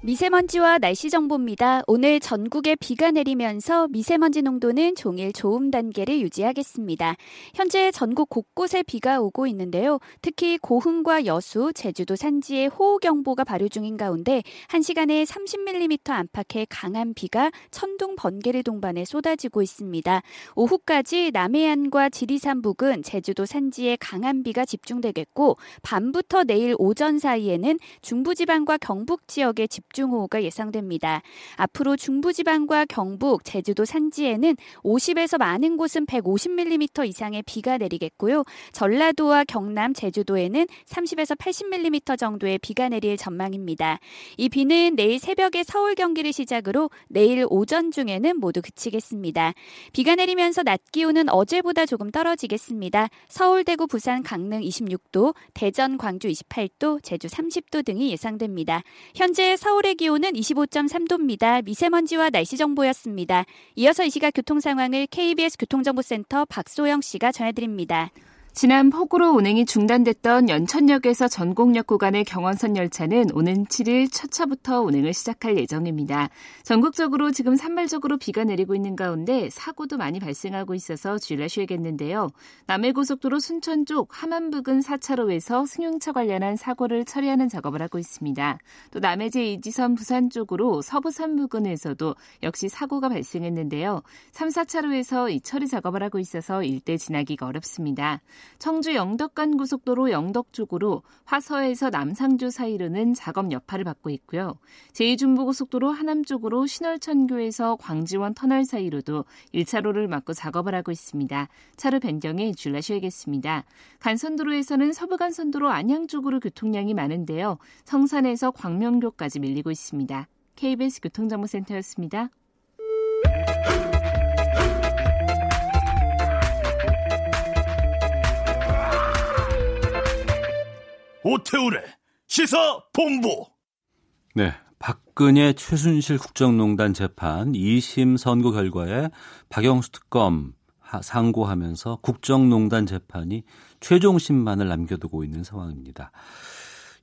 미세먼지와 날씨 정보입니다. 오늘 전국에 비가 내리면서 미세먼지 농도는 종일 좋음 단계를 유지하겠습니다. 현재 전국 곳곳에 비가 오고 있는데요. 특히 고흥과 여수, 제주도 산지에 호우경보가 발효 중인 가운데 1시간에 30mm 안팎의 강한 비가 천둥 번개를 동반해 쏟아지고 있습니다. 오후까지 남해안과 지리산 부근, 제주도 산지에 강한 비가 집중되겠고 밤부터 내일 오전 사이에는 중부지방과 경북 지역에 집 집중호우가 예상됩니다. 앞으로 중부지방과 경북, 제주도 산지에는 50에서 많은 곳은 150mm 이상의 비가 내리겠고요. 전라도와 경남, 제주도에는 30에서 80mm 정도의 비가 내릴 전망입니다. 이 비는 내일 새벽에 서울 경기를 시작으로 내일 오전 중에는 모두 그치겠습니다. 비가 내리면서 낮 기온은 어제보다 조금 떨어지겠습니다. 서울, 대구, 부산, 강릉 26도, 대전, 광주 28도, 제주 30도 등이 예상됩니다. 현재 서울 서울의 기온은 25.3도입니다. 미세먼지와 날씨 정보였습니다. 이어서 이 시각 교통 상황을 KBS 교통정보센터 박소영 씨가 전해드립니다. 지난 폭우로 운행이 중단됐던 연천역에서 전곡역 구간의 경원선 열차는 오는 7일 첫 차부터 운행을 시작할 예정입니다. 전국적으로 지금 산발적으로 비가 내리고 있는 가운데 사고도 많이 발생하고 있어서 주의하셔야겠는데요. 남해고속도로 순천 쪽 함안 부근 4차로에서 승용차 관련한 사고를 처리하는 작업을 하고 있습니다. 또 남해제 이지선 부산 쪽으로 서부산 부근에서도 역시 사고가 발생했는데요. 3, 4차로에서 이 처리 작업을 하고 있어서 일대 지나기가 어렵습니다. 청주 영덕간 고속도로 영덕 쪽으로 화서에서 남상주 사이로는 작업 여파를 받고 있고요. 제2중부고속도로 하남 쪽으로 신월천교에서 광지원 터널 사이로도 1차로를 막고 작업을 하고 있습니다. 차로 변경에 주의하셔야겠습니다. 간선도로에서는 서부간선도로 안양 쪽으로 교통량이 많은데요. 성산에서 광명교까지 밀리고 있습니다. KBS 교통정보센터였습니다. 오태우래 시사 본부. 네. 박근혜 최순실 국정농단 재판 2심 선고 결과에 박영수 특검 상고하면서 국정농단 재판이 최종 심만을 남겨두고 있는 상황입니다.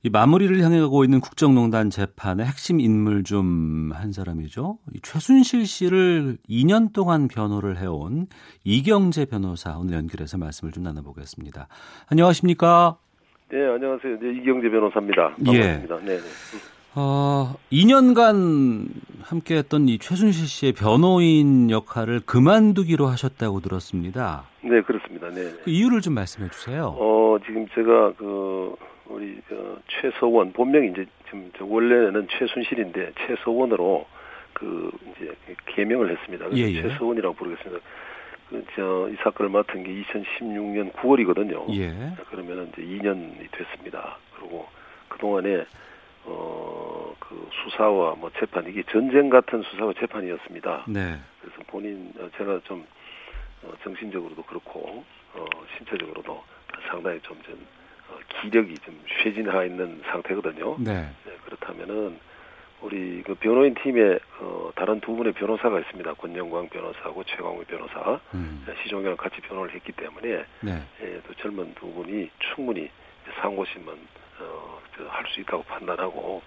이 마무리를 향해 가고 있는 국정농단 재판의 핵심 인물 중 한 사람이죠. 최순실 씨를 2년 동안 변호를 해온 이경재 변호사 오늘 연결해서 말씀을 좀 나눠보겠습니다. 안녕하십니까? 네, 안녕하세요. 네, 이경재 변호사입니다. 반갑습니다. 예. 네, 네. 어, 2년간 함께했던 이 최순실 씨의 변호인 역할을 그만두기로 하셨다고 들었습니다. 네, 그렇습니다. 네. 그 이유를 좀 말씀해 주세요. 어, 지금 제가 그 우리 저 최서원 본명이 이제 지금 원래는 최순실인데 최서원으로 그 이제 개명을 했습니다. 예, 예. 최서원이라고 부르겠습니다. 그, 저, 이 사건을 맡은 게 2016년 9월이거든요. 예. 그러면 이제 2년이 됐습니다. 그리고 그동안에, 어, 그 수사와 뭐 재판 이게 전쟁 같은 수사와 재판이었습니다. 네. 그래서 본인 어, 제가 좀 어, 정신적으로도 그렇고 어, 신체적으로도 상당히 좀, 좀 어, 기력이 좀 쇠진하 있는 상태거든요. 네. 네. 그렇다면은 우리 그 변호인 팀에 어, 다른 두 분의 변호사가 있습니다. 권영광 변호사하고 최광우 변호사, 음. 시종이랑 같이 변호를 했기 때문에 네. 예, 또 젊은 두 분이 충분히 상고심은 어, 할 수 있다고 판단하고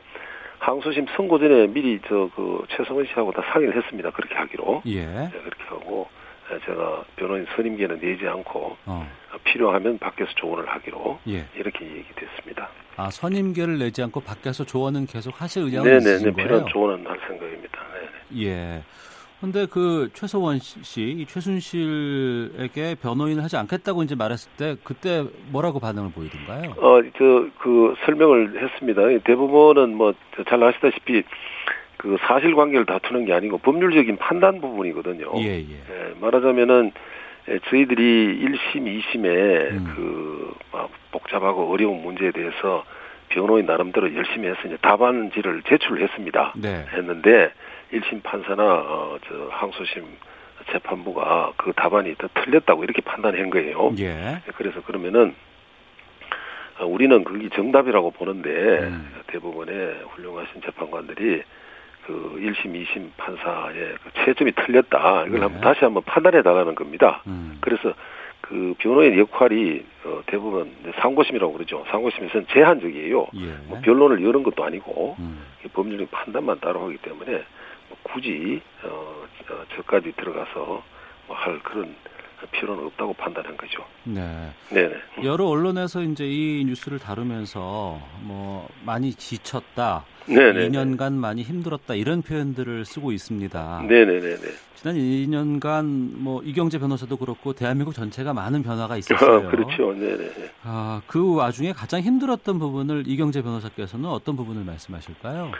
항소심 선고 전에 미리 저 그 최성원 씨하고 다 상의를 했습니다. 그렇게 하기로. 예. 네, 그렇게 하고 예, 제가 변호인 선임계는 내지 않고 어. 필요하면 밖에서 조언을 하기로 예. 이렇게 얘기됐습니다. 아 선임계를 내지 않고 밖에서 조언은 계속 하실 의향이 있으신 거예요? 필요한 조언은 할 생각입니다. 네네. 예. 근데 그 최서원 씨, 이 최순실에게 변호인을 하지 않겠다고 이제 말했을 때 그때 뭐라고 반응을 보이던가요? 어, 저 그 설명을 했습니다. 대부분은 뭐 잘 아시다시피 그 사실관계를 다투는 게 아니고 법률적인 판단 부분이거든요. 예, 예. 예 말하자면은 저희들이 1심, 2심에 음. 그 복잡하고 어려운 문제에 대해서 변호인 나름대로 열심히 해서 이제 답안지를 제출을 했습니다. 네. 했는데 1심 판사나 어, 저 항소심 재판부가 그 답안이 더 틀렸다고 이렇게 판단한 거예요. 예. 그래서 그러면은 어, 우리는 그게 정답이라고 보는데 음. 대부분의 훌륭하신 재판관들이 그 1심, 2심 판사의 그 채점이 틀렸다. 이걸 네. 한번 다시 한번 판단해 달라는 겁니다. 음. 그래서 그 변호인 역할이 어, 대부분 상고심이라고 그러죠. 상고심에서는 제한적이에요. 예. 뭐 변론을 여는 것도 아니고 음. 법률적 판단만 따로 하기 때문에 뭐 굳이 어, 어, 저까지 들어가서 뭐 할 그런 필요는 없다고 판단한 거죠. 네. 네. 여러 언론에서 이제 이 뉴스를 다루면서 뭐 많이 지쳤다. 네네. 2년간 많이 힘들었다 이런 표현들을 쓰고 있습니다. 네네네. 지난 2년간 뭐 이경재 변호사도 그렇고 대한민국 전체가 많은 변화가 있었어요. 아, 그렇죠. 네네. 아, 그 와중에 가장 힘들었던 부분을 이경재 변호사께서는 어떤 부분을 말씀하실까요?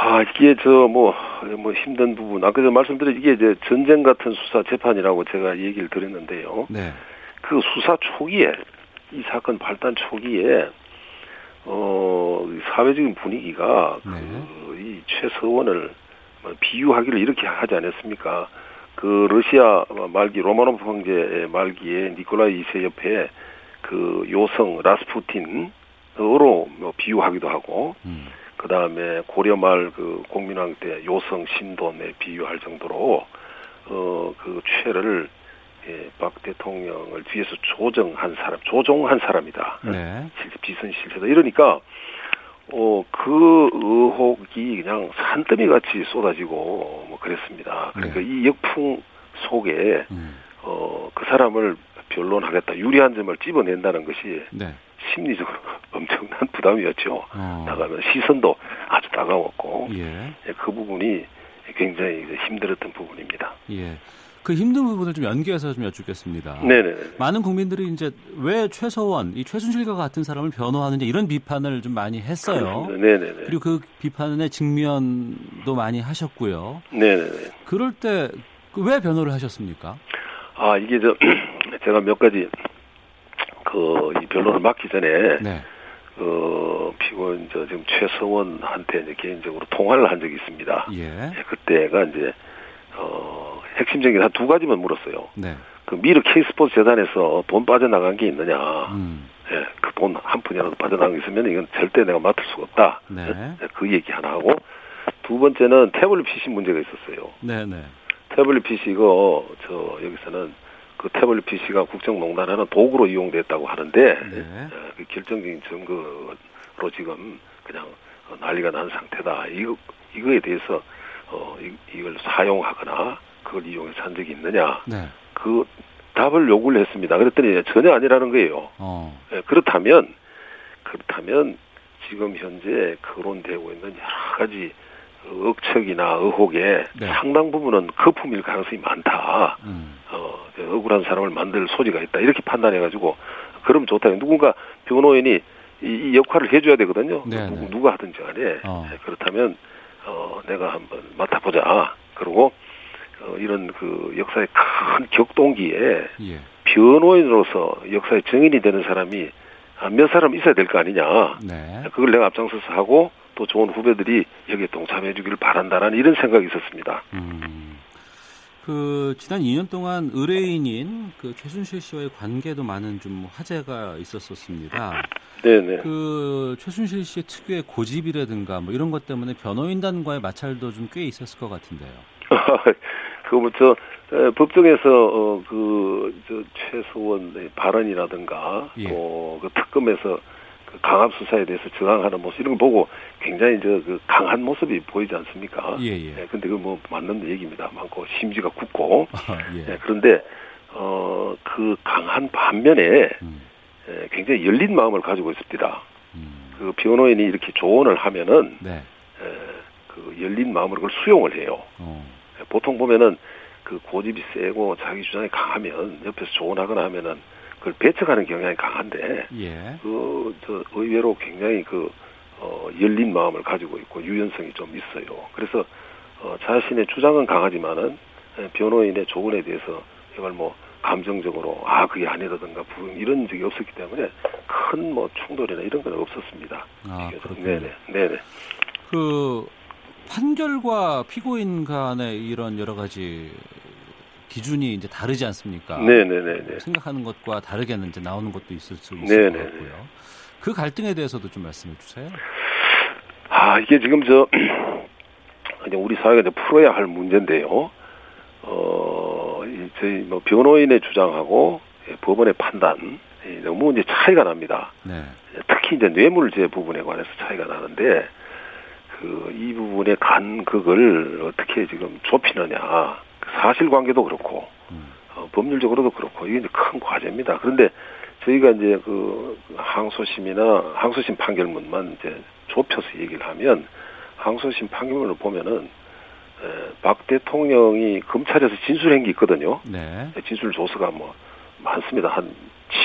아, 이게 저, 뭐, 뭐 힘든 부분. 아까 저 말씀드린 이게 이제 전쟁 같은 수사 재판이라고 제가 얘기를 드렸는데요. 네. 그 수사 초기에, 이 사건 발단 초기에, 어, 사회적인 분위기가 네. 그, 이 최서원을 뭐 비유하기를 이렇게 하지 않았습니까? 그 러시아 말기 로마노프 황제 말기에 니콜라이 2세 옆에 그 요성 라스푸틴으로 뭐 비유하기도 하고 음. 그 다음에 고려 말 그 공민왕 때 요성 신돈에 비유할 정도로 어 그 최를 예, 박 대통령을 뒤에서 조정한 사람, 조종한 사람이다. 네. 실제 비선 실세다. 이러니까 어, 그 의혹이 그냥 산더미 같이 쏟아지고 뭐 그랬습니다. 그러니까 네. 이 역풍 속에 음. 어, 그 사람을 변론하겠다. 유리한 점을 찝어낸다는 것이 네. 심리적으로 엄청난 부담이었죠. 어. 나가면 시선도 아주 따가웠고 예. 예. 그 부분이 굉장히 힘들었던 부분입니다. 예. 그 힘든 부분을 좀 연계해서 좀 여쭙겠습니다. 네네. 많은 국민들이 이제 왜 최서원, 이 최순실과 같은 사람을 변호하는지 이런 비판을 좀 많이 했어요. 네네. 그리고 그 비판의 직면도 많이 하셨고요. 네네. 그럴 때 왜 변호를 하셨습니까? 아 이게 저 제가 몇 가지 그이 변론을 맡기 전에 네. 그 피고인 저 지금 최성원한테 이제 개인적으로 통화를 한 적이 있습니다. 예. 예 그때가 이제 어 핵심적인 한 두 가지만 물었어요. 네. 그 미르 K스포츠 재단에서 돈 빠져나간 게 있느냐. 음. 예, 그 돈 한 푼이라도 빠져나간 게 있으면 이건 절대 내가 맡을 수가 없다. 네. 예, 그 얘기 하나 하고 두 번째는 태블릿 PC 문제가 있었어요. 네, 네. 태블릿 PC 이거 저 여기서는 그 태블릿 PC가 국정농단하는 도구로 이용됐다고 하는데 네. 어, 그 결정적인 증거로 지금 그냥 난리가 난 상태다. 이거 이거에 대해서 어 이, 이걸 사용하거나 그걸 이용해서 한 적이 있느냐? 네. 그 답을 요구를 했습니다. 그랬더니 전혀 아니라는 거예요. 어. 네, 그렇다면 그렇다면 지금 현재 거론되고 있는 여러 가지 억척이나 의혹에 네. 상당 부분은 거품일 가능성이 많다. 음. 어, 억울한 사람을 만들 소지가 있다. 이렇게 판단해가지고 그럼 좋다. 누군가 변호인이 이, 이 역할을 해줘야 되거든요. 네, 누구, 네. 누가 하든지 간에 어. 네, 그렇다면 어, 내가 한번 맡아보자. 그리고 어, 이런 그 역사의 큰 격동기에 예. 변호인으로서 역사의 증인이 되는 사람이 아, 몇 사람 있어야 될 거 아니냐. 네. 그걸 내가 앞장서서 하고 또 좋은 후배들이 여기에 동참해 주기를 바란다라는 이런 생각이 있었습니다. 음. 그 지난 2년 동안 의뢰인인 그 최순실 씨와의 관계도 많은 좀 화제가 있었었습니다. 네네. 그 최순실 씨의 특유의 고집이라든가 뭐 이런 것 때문에 변호인단과의 마찰도 좀 꽤 있었을 것 같은데요. 그뭐저 법정에서 어, 그저 최소원 발언이라든가 예. 또그 특검에서 그 강압 수사에 대해서 저항하는 모습 이런 거 보고 굉장히 저 그 강한 모습이 보이지 않습니까? 예, 예. 네, 근데 그 뭐 맞는 얘기입니다. 많고 심지가 굳고. 아, 예. 네, 그런데 어 그 강한 반면에 음. 예, 굉장히 열린 마음을 가지고 있습니다. 음. 그 변호인이 이렇게 조언을 하면은 네. 에, 그 열린 마음으로 그걸 수용을 해요. 어. 보통 보면은 그 고집이 세고 자기 주장이 강하면 옆에서 조언하거나 하면은 그걸 배척하는 경향이 강한데 예. 그저 의외로 굉장히 그 어, 열린 마음을 가지고 있고 유연성이 좀 있어요. 그래서 어, 자신의 주장은 강하지만은 예, 변호인의 조언에 대해서 이걸 뭐 감정적으로 아 그게 아니라든가 부응 이런 적이 없었기 때문에 큰 뭐 충돌이나 이런 건 없었습니다. 아 그렇군요. 네네 네네. 그 판결과 피고인 간의 이런 여러 가지 기준이 이제 다르지 않습니까? 네네네. 생각하는 것과 다르게 이제 나오는 것도 있을 수 있을 네네네. 것 같고요. 그 갈등에 대해서도 좀 말씀해 주세요. 아 이게 지금 저 우리 사회가 이제 풀어야 할 문제인데요. 어 저희 뭐 변호인의 주장하고 예, 법원의 판단 너무 이제 차이가 납니다. 네. 특히 이제 뇌물죄 부분에 관해서 차이가 나는데 그 이 부분의 간극을 어떻게 지금 좁히느냐 사실관계도 그렇고 음. 어, 법률적으로도 그렇고 이게 큰 과제입니다. 그런데 저희가 이제 그 항소심이나 항소심 판결문만 이제 좁혀서 얘기를 하면 항소심 판결문을 보면은 에, 박 대통령이 검찰에서 진술한 게 있거든요. 네. 진술 조서가 뭐 많습니다. 한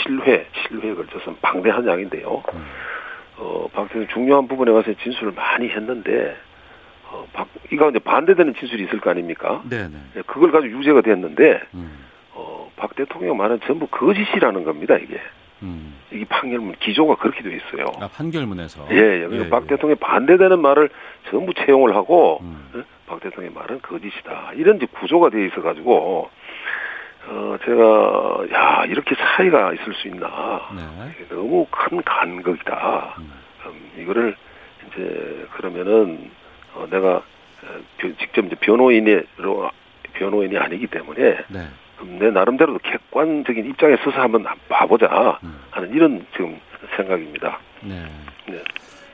7회, 7회에 걸쳐서 방대한 양인데요. 음. 어, 박 대통령 중요한 부분에 와서 진술을 많이 했는데 어, 박, 이거 이제 반대되는 진술이 있을 거 아닙니까? 네네. 네, 그걸 가지고 유죄가 됐는데, 음. 어, 박 대통령 말은 전부 거짓이라는 겁니다, 이게. 음. 이게 판결문 기조가 그렇게 되어 있어요. 아, 판결문에서? 예, 예. 예, 박 예. 대통령이 반대되는 말을 전부 채용을 하고, 음. 예? 박 대통령의 말은 거짓이다. 이런 이제 구조가 되어 있어 가지고, 어, 제가, 야, 이렇게 차이가 있을 수 있나. 네. 너무 큰 간극이다. 음. 음, 이거를 이제, 그러면은, 어, 내가 어, 직접 이제 변호인으로 변호인이 아니기 때문에 네. 내 나름대로도 객관적인 입장에 서서 한번 봐보자 음. 하는 이런 지금 생각입니다. 네. 네.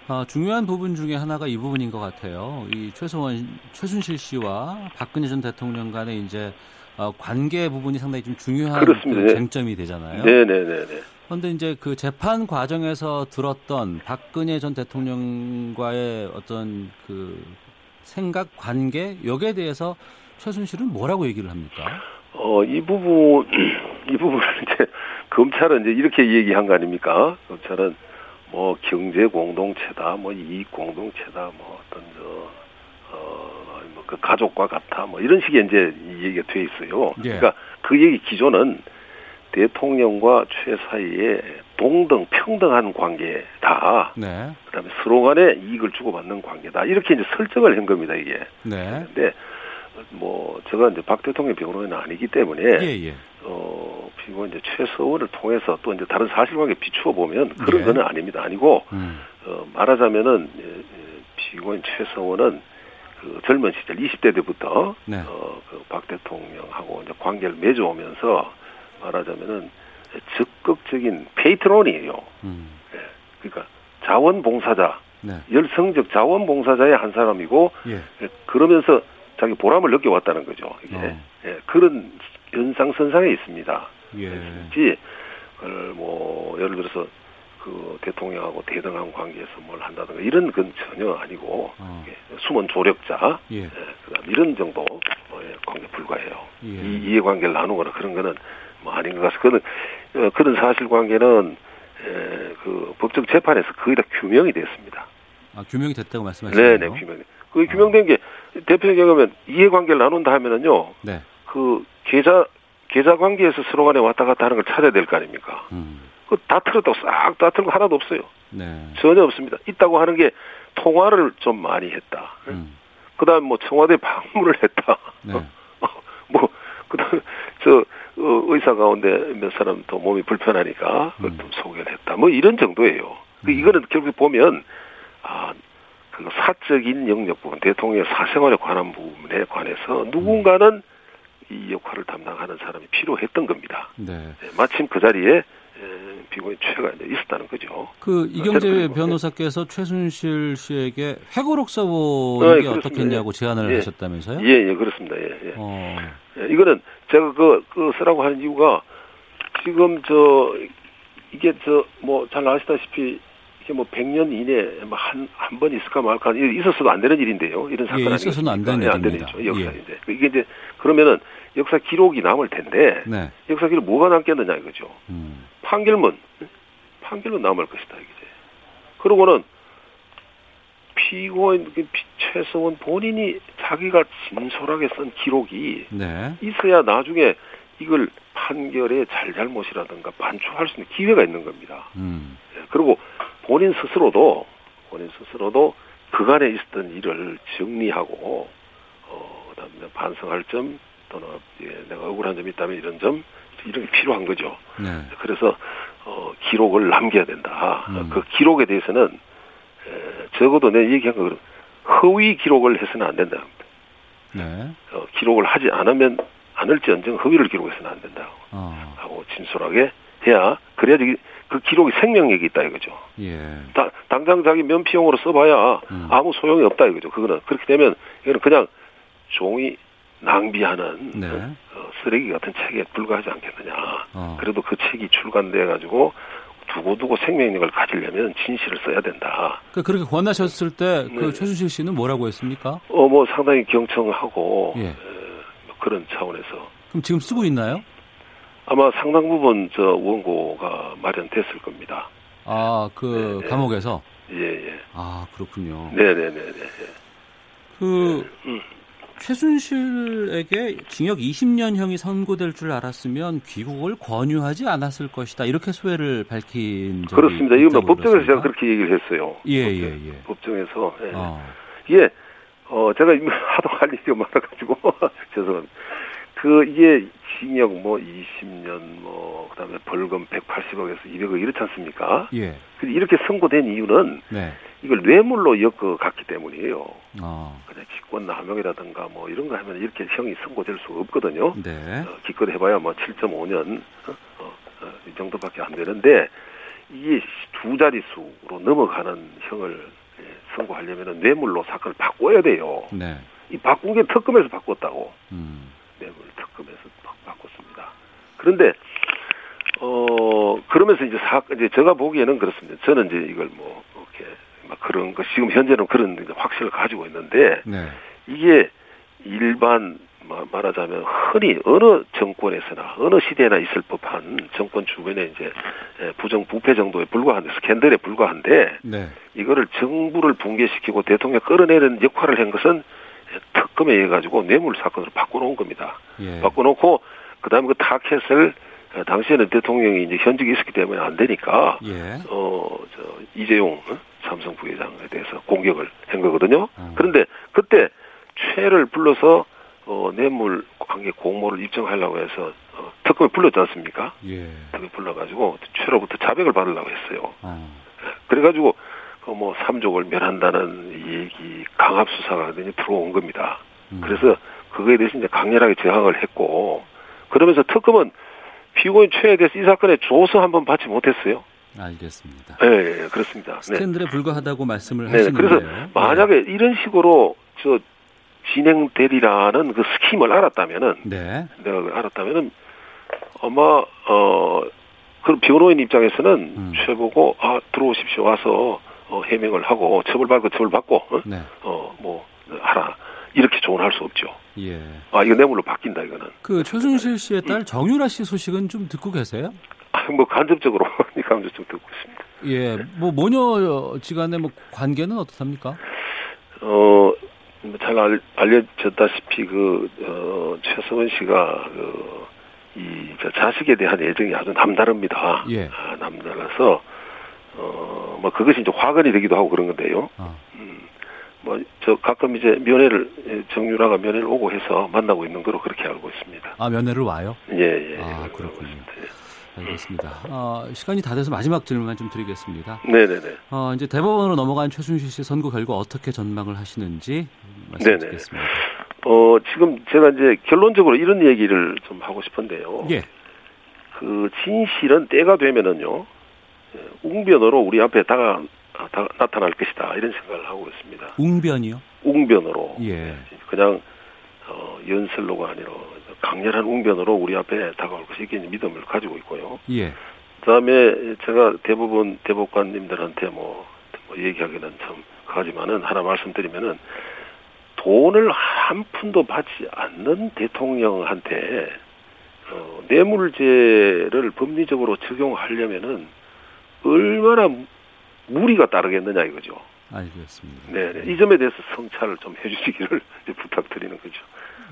아, 중요한 부분 중에 하나가 이 부분인 것 같아요. 이 최소원, 최순실 씨와 박근혜 전 대통령 간의 이제 어, 관계 부분이 상당히 좀 중요한 그 쟁점이 되잖아요. 네네네. 그런데 이제 그 재판 과정에서 들었던 박근혜 전 대통령과의 어떤 그 생각, 관계 여기에 대해서 최순실은 뭐라고 얘기를 합니까? 어, 이 부분, 이 부분을 이제 검찰은 이제 이렇게 얘기한 거 아닙니까? 검찰은 뭐 경제 공동체다, 뭐 이익 공동체다, 뭐 어떤 저, 어, 뭐 그 가족과 같아, 뭐 이런 식의 이제 얘기가 돼 있어요. 예. 그러니까 그 얘기 기조는 대통령과 최 사이에 동등 평등한 관계다. 네. 그다음에 서로 간에 이익을 주고받는 관계다. 이렇게 이제 설정을 한 겁니다, 이게. 네. 근데 뭐 제가 이제 박 대통령 변호인은 아니기 때문에 예, 예. 어 그리고 이제 최서원을 통해서 또 이제 다른 사실관계 비추어 보면 그런 예. 거는 아닙니다. 아니고 음. 어 말하자면은 예, 예, 피고인 최서원은 그 젊은 시절 20대 때부터 네. 어 그 박 대통령하고 이제 관계를 맺어오면서 말하자면은 적극적인 페이트론이에요. 음. 예. 그러니까 자원봉사자, 네. 열성적 자원봉사자의 한 사람이고 예. 예. 그러면서 자기 보람을 느껴왔다는 거죠. 이게 어. 예. 그런 연상선상에 있습니다. 예. 지뭐 예를 들어서 그 대통령하고 대등한 관계에서 뭘 한다든가 이런 건 전혀 아니고 어. 예. 숨은 조력자. 그다음 이런 정도 뭐 관계 불과해요. 예. 이 이해관계를 나누거나 그런 거는 뭐 아닌 것 같아서 그런 어, 그런 사실관계는 에, 그 법정 재판에서 거의 다 규명이 됐습니다. 아 규명이 됐다고 말씀하시네요. 네네 규명. 그 규명된 게 대표적인 경우면 이해관계를 나눈다 하면은요. 네. 그 계좌 계좌 관계에서 서로 간에 왔다 갔다 하는 걸 찾아야 될 거 아닙니까? 음. 그다 틀었다고 싹 다 틀고 하나도 없어요. 네. 전혀 없습니다. 있다고 하는 게 통화를 좀 많이 했다. 음. 그다음 뭐 청와대 방문을 했다. 네. 뭐 그다음 저 어, 의사 가운데 몇 사람 또 몸이 불편하니까 음. 좀 소개를 했다. 뭐 이런 정도예요. 그 음. 이거는 결국 보면 아. 그 사적인 영역 부분, 대통령의 사생활에 관한 부분에 관해서 누군가는 이 역할을 담당하는 사람이 필요했던 겁니다. 네. 네 마침 그 자리에 비고인 최가 있었다는 거죠. 그 이경재 변호사께서 최순실 씨에게 회고록 써보는 게 어, 어떻겠냐고 제안을 예. 하셨다면서요? 예, 예, 그렇습니다. 예, 예. 어. 예, 이거는 제가 그, 그 쓰라고 하는 이유가 지금 저 이게 저 뭐 잘 아시다시피 이게 뭐 100년 이내에 뭐 한한 번 있을까 말까 있었어도 안 되는 일인데요. 이런 사건 예, 있어서는 안 되는. 안 되는 일이죠. 역사인데 예. 이게 이제 그러면은 역사 기록이 남을 텐데 네. 역사 기록 뭐가 남겠느냐 이거죠. 음. 판결문 판결문 남을 것이다 이게. 그러고는 피고인 그 최성원 본인이 자기가 진솔하게 쓴 기록이 네. 있어야 나중에 이걸 판결의 잘잘못이라든가 반추할 수 있는 기회가 있는 겁니다. 음. 예, 그리고 본인 스스로도 본인 스스로도 그간에 있었던 일을 정리하고 어 그다음에 반성할 점 또는 예, 내가 억울한 점이 있다면 이런 점 이런 게 필요한 거죠. 네. 그래서 어, 기록을 남겨야 된다. 음. 그 기록에 대해서는 에, 적어도 내 얘기한 거 허위 기록을 해서는 안 된다. 네. 어, 기록을 하지 않으면 않을지언정 허위를 기록해서는 안 된다고 어. 하고 진솔하게 해야 그래야지 그 기록이 생명력이 있다 이거죠. 예. 다, 당장 자기 면피용으로 써봐야 음. 아무 소용이 없다 이거죠. 그거는 그렇게 되면 이거는 그냥 종이 낭비하는 네. 어, 쓰레기 같은 책에 불과하지 않겠느냐. 어. 그래도 그 책이 출간돼 가지고 두고두고 생명력을 가지려면 진실을 써야 된다. 그 그렇게 권하셨을 때그 네. 최순실 씨는 뭐라고 했습니까? 어 뭐 상당히 경청하고 예. 에, 뭐 그런 차원에서. 그럼 지금 쓰고 있나요? 아마 상당 부분 저 원고가 마련됐을 겁니다. 아 그 네, 네, 감옥에서. 예 예. 아 그렇군요. 네네네네. 네, 네, 그 네. 음. 최순실에게 징역 20년형이 선고될 줄 알았으면 귀국을 권유하지 않았을 것이다. 이렇게 소회를 밝힌 적이 그렇습니다. 이건 뭐 법정에서 제가 그렇게 얘기를 했어요. 예, 예, 예. 법정에서. 예. 어. 이게 어 제가 하도 할 일이 많아가지고 죄송합니다. 그 이게 징역 뭐 20년 뭐 그다음에 벌금 180억에서 200억 이렇지 않습니까? 예. 이렇게 선고된 이유는 네. 이걸 뇌물로 엮어갔기 때문이에요. 어. 그냥 직권 남용이라든가 뭐 이런 거 하면 이렇게 형이 선고될 수가 없거든요. 네. 어, 기껏 해봐야 뭐 7.5년 어, 어, 어, 이 정도밖에 안 되는데 이게 두 자릿수로 넘어가는 형을 예, 선고하려면 뇌물로 사건을 바꿔야 돼요. 네. 이 바꾼 게 특검에서 바꿨다고. 음. 뇌물 특검에서 바꿨습니다. 그런데 어 그러면서 이제 사 이제 제가 보기에는 그렇습니다. 저는 이제 이걸 뭐막 그런 거 지금 현재는 그런 확신을 가지고 있는데 네. 이게 일반 말하자면 흔히 어느 정권에서나 어느 시대나 있을 법한 정권 주변에 이제 부정 부패 정도에 불과한데 스캔들에 불과한데 네. 이거를 정부를 붕괴시키고 대통령 끌어내는 역할을 한 것은 특검에 의해 가지고 뇌물 사건으로 바꿔놓은 겁니다. 예. 바꿔놓고 그다음에 그 타켓을 당시에는 대통령이 이제 현직에 있었기 때문에 안 되니까 예. 어저 이재용 어? 삼성 부회장에 대해서 공격을 한 거거든요. 음. 그런데 그때 최를 불러서 어, 뇌물 관계 공모를 입증하려고 해서 어, 특검에 불렀지 않습니까? 예. 특검에 불러가지고 최로부터 자백을 받으려고 했어요. 음. 그래가지고 그 뭐 삼족을 멸한다는 얘기 강압 수사가 들어온 겁니다. 음. 그래서 그거에 대해서 이제 강렬하게 저항을 했고 그러면서 특검은 피고인 최에 대해서 이 사건에 조서 한번 받지 못했어요. 알겠습니다. 네, 네 그렇습니다. 스탠들에 네. 불과하다고 말씀을 네, 하시는데요. 그래서 만약에 네. 이런 식으로 저 진행되리라는 그 스킴을 알았다면은 네. 내가 알았다면은 아마 어 그럼 변호인 입장에서는 음. 최보고 아 들어오십시오 와서 어, 해명을 하고 처벌받고 처벌받고 어? 네. 어뭐 하라 이렇게 조언할 수 없죠. 예. 아 이거 뇌물로 바뀐다 이거는. 그 최순실 씨의 딸 정유라 씨 소식은 좀 듣고 계세요? 뭐 간접적으로 간접적 듣고 있습니다. 예, 뭐 모녀 지간의 뭐 관계는 어떻습니까? 어, 뭐잘 알, 려졌다시피 그 어, 최성원 씨가 그 이 자식에 대한 애정이 아주 남다릅니다. 예. 아, 남달라서 어 뭐 그것이 이제 화근이 되기도 하고 그런 건데요. 어. 음, 뭐저 가끔 이제 면회를 예, 정유라가 면회를 오고 해서 만나고 있는 거로 그렇게 알고 있습니다. 아 면회를 와요? 예 예. 아 그렇군요. 알겠습니다. 어, 시간이 다 돼서 마지막 질문만 좀 드리겠습니다. 네네네. 어, 이제 대법원으로 넘어간 최순실 씨 선고 결과 어떻게 전망을 하시는지 말씀드리겠습니다. 어, 지금 제가 이제 결론적으로 이런 얘기를 좀 하고 싶은데요. 예. 그 진실은 때가 되면은요, 예, 웅변으로 우리 앞에 다가, 다, 나타날 것이다 이런 생각을 하고 있습니다. 웅변이요? 웅변으로. 예. 그냥 어, 연설로가 아니라 강렬한 웅변으로 우리 앞에 다가올 것이 기 믿음을 가지고 있고요. 예. 그다음에 제가 대부분 대법관님들한테 뭐, 뭐 얘기하기는 참 하지만은 하나 말씀드리면은 돈을 한 푼도 받지 않는 대통령한테 어, 뇌물죄를 법리적으로 적용하려면은 얼마나 무리가 따르겠느냐 이거죠. 알겠습니다. 네, 네. 이 점에 대해서 성찰을 좀 해주시기를 부탁드리는 거죠.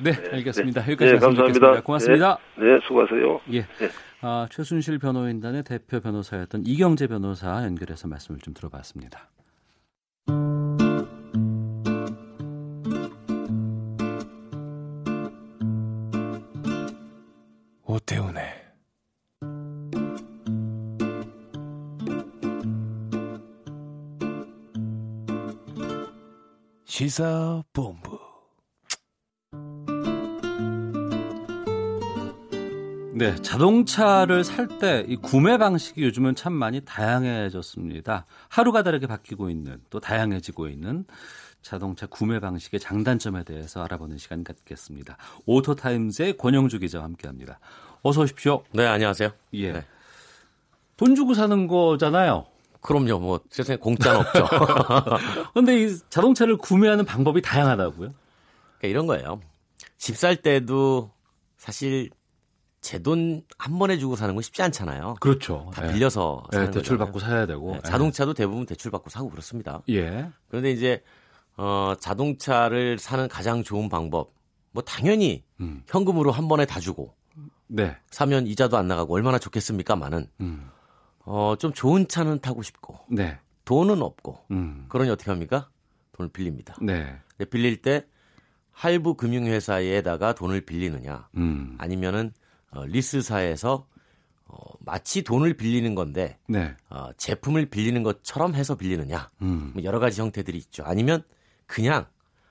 네, 알겠습니다. 네. 여기까지 네, 감사합니다. 고맙습니다. 네, 네 수고하세요. 예. 네. 아, 최순실 변호인단의 대표 변호사였던 이경재 변호사 연결해서 말씀을 좀 들어봤습니다. 오태훈의 시사본부 네, 자동차를 살 때 이 구매 방식이 요즘은 참 많이 다양해졌습니다. 하루가 다르게 바뀌고 있는 또 다양해지고 있는 자동차 구매 방식의 장단점에 대해서 알아보는 시간 갖겠습니다. 오토타임즈의 권영주 기자와 함께합니다. 어서 오십시오. 네, 안녕하세요. 예. 네. 돈 주고 사는 거잖아요. 그럼요. 뭐 세상에 공짜는 없죠. 그런데 이 자동차를 구매하는 방법이 다양하다고요? 그러니까 이런 거예요. 집 살 때도 사실 제 돈 한 번에 주고 사는 건 쉽지 않잖아요. 그렇죠. 다 빌려서 네. 사는 네, 대출 거잖아요. 받고 사야 되고. 네, 자동차도 대부분 대출 받고 사고 그렇습니다. 예. 그런데 이제 어, 자동차를 사는 가장 좋은 방법 뭐 당연히 음. 현금으로 한 번에 다 주고 네. 사면 이자도 안 나가고 얼마나 좋겠습니까만은 음. 어, 좀 좋은 차는 타고 싶고 네. 돈은 없고 음. 그러니 어떻게 합니까? 돈을 빌립니다. 네. 빌릴 때 할부 금융회사에다가 돈을 빌리느냐 음. 아니면은 어, 리스사에서 어, 마치 돈을 빌리는 건데 네. 어, 제품을 빌리는 것처럼 해서 빌리느냐 음. 뭐 여러 가지 형태들이 있죠. 아니면 그냥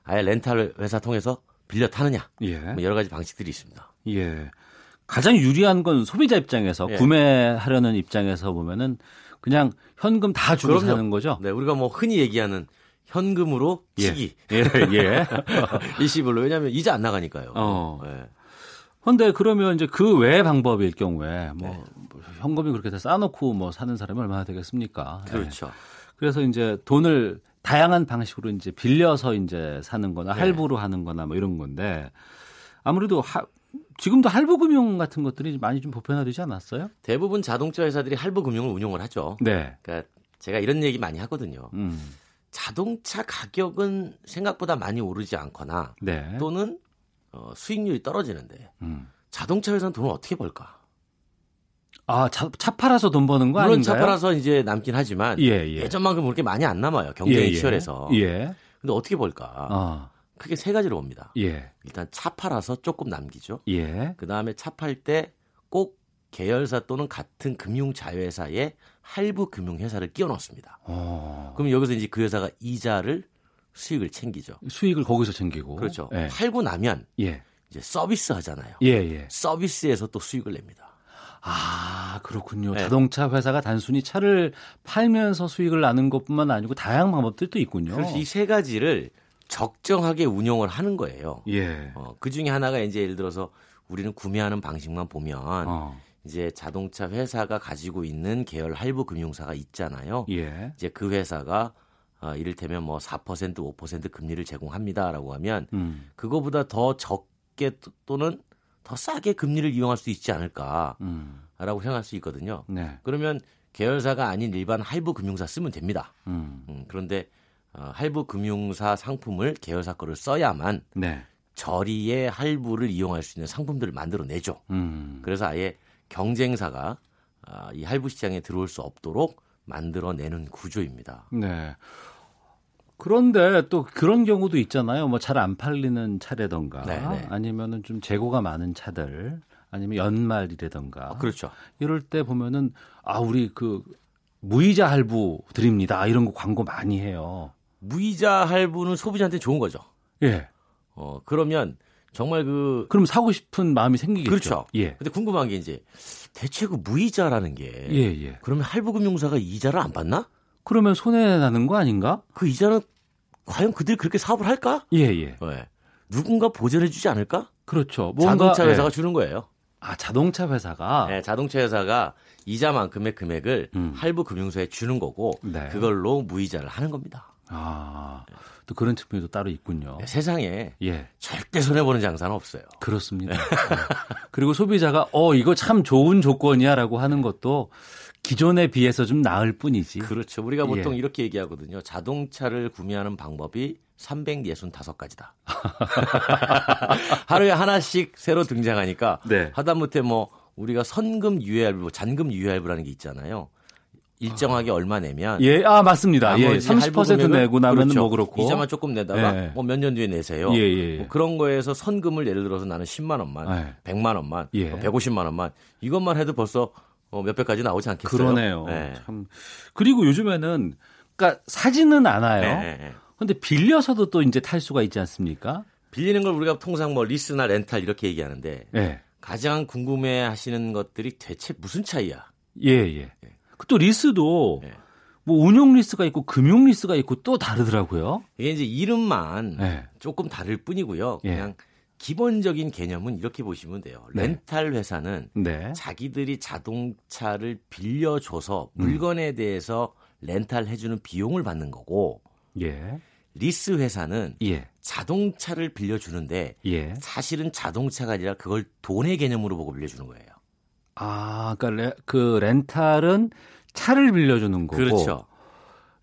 아예 렌탈 회사 통해서 빌려 타느냐 예. 뭐 여러 가지 방식들이 있습니다. 예. 가장 유리한 건 소비자 입장에서 예. 구매하려는 입장에서 보면은 그냥 현금 다 주고 그럼요. 사는 거죠. 네, 우리가 뭐 흔히 얘기하는 현금으로 예. 치기 예. 예. 일시불로 왜냐하면 이자 안 나가니까요. 어. 네. 근데 그러면 이제 그외 방법일 경우에 뭐 네. 현금이 그렇게 다 쌓아놓고 뭐 사는 사람이 얼마나 되겠습니까? 예. 그렇죠. 그래서 이제 돈을 다양한 방식으로 이제 빌려서 이제 사는 거나 네. 할부로 하는 거나 뭐 이런 건데 아무래도 하, 지금도 할부 금융 같은 것들이 많이 좀 보편화되지 않았어요? 대부분 자동차 회사들이 할부 금융을 운용을 하죠. 네. 그러니까 제가 이런 얘기 많이 하거든요. 음. 자동차 가격은 생각보다 많이 오르지 않거나 네. 또는 어, 수익률이 떨어지는데 음. 자동차 회사는 돈을 어떻게 벌까? 아, 차, 차 팔아서 돈 버는 거 물론 아닌가요? 차 팔아서 이제 남긴 하지만 예, 예. 예 전만큼 그렇게 많이 안 남아요. 경쟁이 예, 예. 치열해서. 예. 근데 어떻게 벌까? 어. 크게 세 가지로 봅니다. 예. 일단 차 팔아서 조금 남기죠. 예. 그 다음에 차 팔 때 꼭 계열사 또는 같은 금융 자회사에 할부 금융 회사를 끼워 넣습니다. 어. 그럼 여기서 이제 그 회사가 이자를 수익을 챙기죠. 수익을 거기서 챙기고. 그렇죠. 예. 팔고 나면 예. 이제 서비스 하잖아요. 예, 예. 서비스에서 또 수익을 냅니다. 아, 그렇군요. 네. 자동차 회사가 단순히 차를 팔면서 수익을 나는 것뿐만 아니고 다양한 방법들도 있군요. 그래서 이 세 가지를 적정하게 운용을 하는 거예요. 예. 어, 그 중에 하나가 이제 예를 들어서 우리는 구매하는 방식만 보면 어. 이제 자동차 회사가 가지고 있는 계열 할부 금융사가 있잖아요. 예. 이제 그 회사가 어, 이를테면 뭐 4% 5% 금리를 제공합니다라고 하면 음. 그거보다 더 적게 또- 또는 더 싸게 금리를 이용할 수 있지 않을까라고 음. 생각할 수 있거든요. 네. 그러면 계열사가 아닌 일반 할부 금융사 쓰면 됩니다. 음. 음, 그런데 어, 할부 금융사 상품을 계열사 거를 써야만 네. 저리의 할부를 이용할 수 있는 상품들을 만들어내죠. 음. 그래서 아예 경쟁사가 아, 이 할부 시장에 들어올 수 없도록 만들어내는 구조입니다. 네. 그런데 또 그런 경우도 있잖아요. 뭐 잘 안 팔리는 차라던가 네네. 네. 아니면은 좀 재고가 많은 차들 아니면 연말이라던가. 아, 그렇죠. 이럴 때 보면은 아 우리 그 무이자 할부 드립니다. 이런 거 광고 많이 해요. 무이자 할부는 소비자한테 좋은 거죠. 예. 어 그러면 정말 그 그럼 사고 싶은 마음이 생기겠죠. 그렇죠. 예. 근데 궁금한 게 이제 대체 그 무이자라는 게 예, 예. 그러면 할부금융사가 이자를 안 받나? 그러면 손해 나는 거 아닌가? 그 이자는 과연 그들이 그렇게 사업을 할까? 예, 예. 네. 누군가 보전해 주지 않을까? 그렇죠. 뭔가, 자동차 회사가 예. 주는 거예요. 아, 자동차 회사가? 네, 자동차 회사가 이자만큼의 금액을 음. 할부 금융소에 주는 거고 네. 그걸로 무이자를 하는 겁니다. 아, 또 그런 측면도 따로 있군요. 네, 세상에 예. 절대 손해 보는 장사는 없어요. 그렇습니다. 네. 그리고 소비자가 어, 이거 참 좋은 조건이야 라고 하는 것도 기존에 비해서 좀 나을 뿐이지. 그렇죠. 우리가 보통 예. 이렇게 얘기하거든요. 자동차를 구매하는 방법이 365가지다. 하루에 하나씩 새로 등장하니까 네. 하다못해 뭐 우리가 선금 유예할부, 잔금 유예할부라는 게 있잖아요. 일정하게 아. 얼마 내면 예, 아 맞습니다. 예, 30% 내고 나면 그렇죠. 뭐 그렇고 이자만 조금 내다가 예. 뭐몇 년 뒤에 내세요. 예, 예. 뭐 그런 거에서 선금을 예를 들어서 나는 10만 원만, 예. 100만 원만, 예. 150만 뭐 원만 이것만 해도 벌써 어, 몇백까지 나오지 않겠어요? 그러네요. 네. 참. 그리고 요즘에는 그러니까 사지는 않아요. 네. 근데 빌려서도 또 이제 탈 수가 있지 않습니까? 빌리는 걸 우리가 통상 뭐 리스나 렌탈 이렇게 얘기하는데 네. 가장 궁금해 하시는 것들이 대체 무슨 차이야? 예, 예. 네. 또 리스도 네. 뭐 운용 리스가 있고 금융 리스가 있고 또 다르더라고요. 이게 이제 이름만 네. 조금 다를 뿐이고요. 예. 그냥 기본적인 개념은 이렇게 보시면 돼요. 네. 렌탈 회사는 네. 자기들이 자동차를 빌려줘서 음. 물건에 대해서 렌탈 해주는 비용을 받는 거고, 예. 리스 회사는 예. 자동차를 빌려주는데 예. 사실은 자동차가 아니라 그걸 돈의 개념으로 보고 빌려주는 거예요. 아, 그러니까 레, 그 렌탈은 차를 빌려주는 거고, 그렇죠.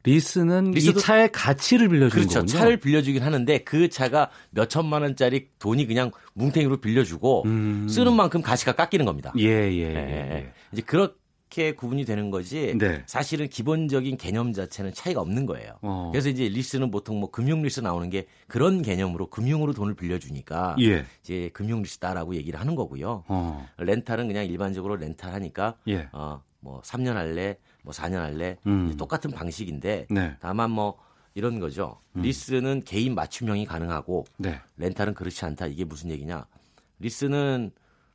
리스는 이 차의 가치를 빌려주는 그렇죠. 거군요. 차를 빌려주긴 하는데 그 차가 몇 천만 원짜리 돈이 그냥 뭉탱이로 빌려주고 음. 쓰는 만큼 가치가 깎이는 겁니다. 예, 예, 예. 예. 이제 그렇게 구분이 되는 거지. 네. 사실은 기본적인 개념 자체는 차이가 없는 거예요. 어. 그래서 이제 리스는 보통 뭐 금융 리스 나오는 게 그런 개념으로 금융으로 돈을 빌려주니까 예. 이제 금융 리스다라고 얘기를 하는 거고요. 어. 렌탈은 그냥 일반적으로 렌탈하니까 예. 어, 뭐 3년 할래 뭐 4년 할래 음. 똑같은 방식인데 네. 다만 뭐 이런 거죠. 음. 리스는 개인 맞춤형이 가능하고 네. 렌탈은 그렇지 않다. 이게 무슨 얘기냐? 리스는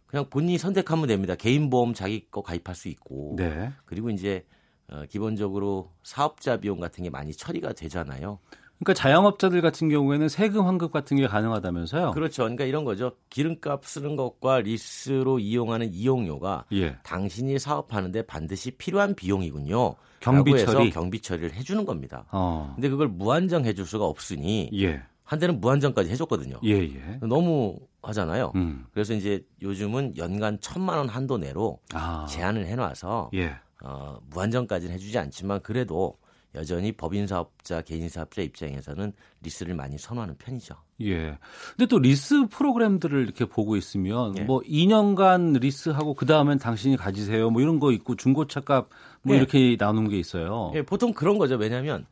그냥 본인이 선택하면 됩니다. 개인 보험 자기 거 가입할 수 있고 네. 그리고 이제 어, 기본적으로 사업자 비용 같은 게 많이 처리가 되잖아요. 그러니까 자영업자들 같은 경우에는 세금 환급 같은 게 가능하다면서요? 그렇죠. 그러니까 이런 거죠. 기름값 쓰는 것과 리스로 이용하는 이용료가 예. 당신이 사업하는데 반드시 필요한 비용이군요. 경비 처리 경비 처리를 해주는 겁니다. 어. 근데 그걸 무한정 해줄 수가 없으니 예. 한때는 무한정까지 해줬거든요. 예, 예. 너무 하잖아요. 음. 그래서 이제 요즘은 연간 천만 원 한도 내로 아. 제한을 해놔서 예. 어, 무한정까지는 해주지 않지만 그래도 여전히 법인 사업자, 개인 사업자 입장에서는 리스를 많이 선호하는 편이죠. 예. 근데 또 리스 프로그램들을 이렇게 보고 있으면 예. 뭐 2년간 리스하고 그 다음엔 당신이 가지세요. 뭐 이런 거 있고 중고차값 뭐 예. 이렇게 나오는 게 있어요. 예, 보통 그런 거죠. 왜냐하면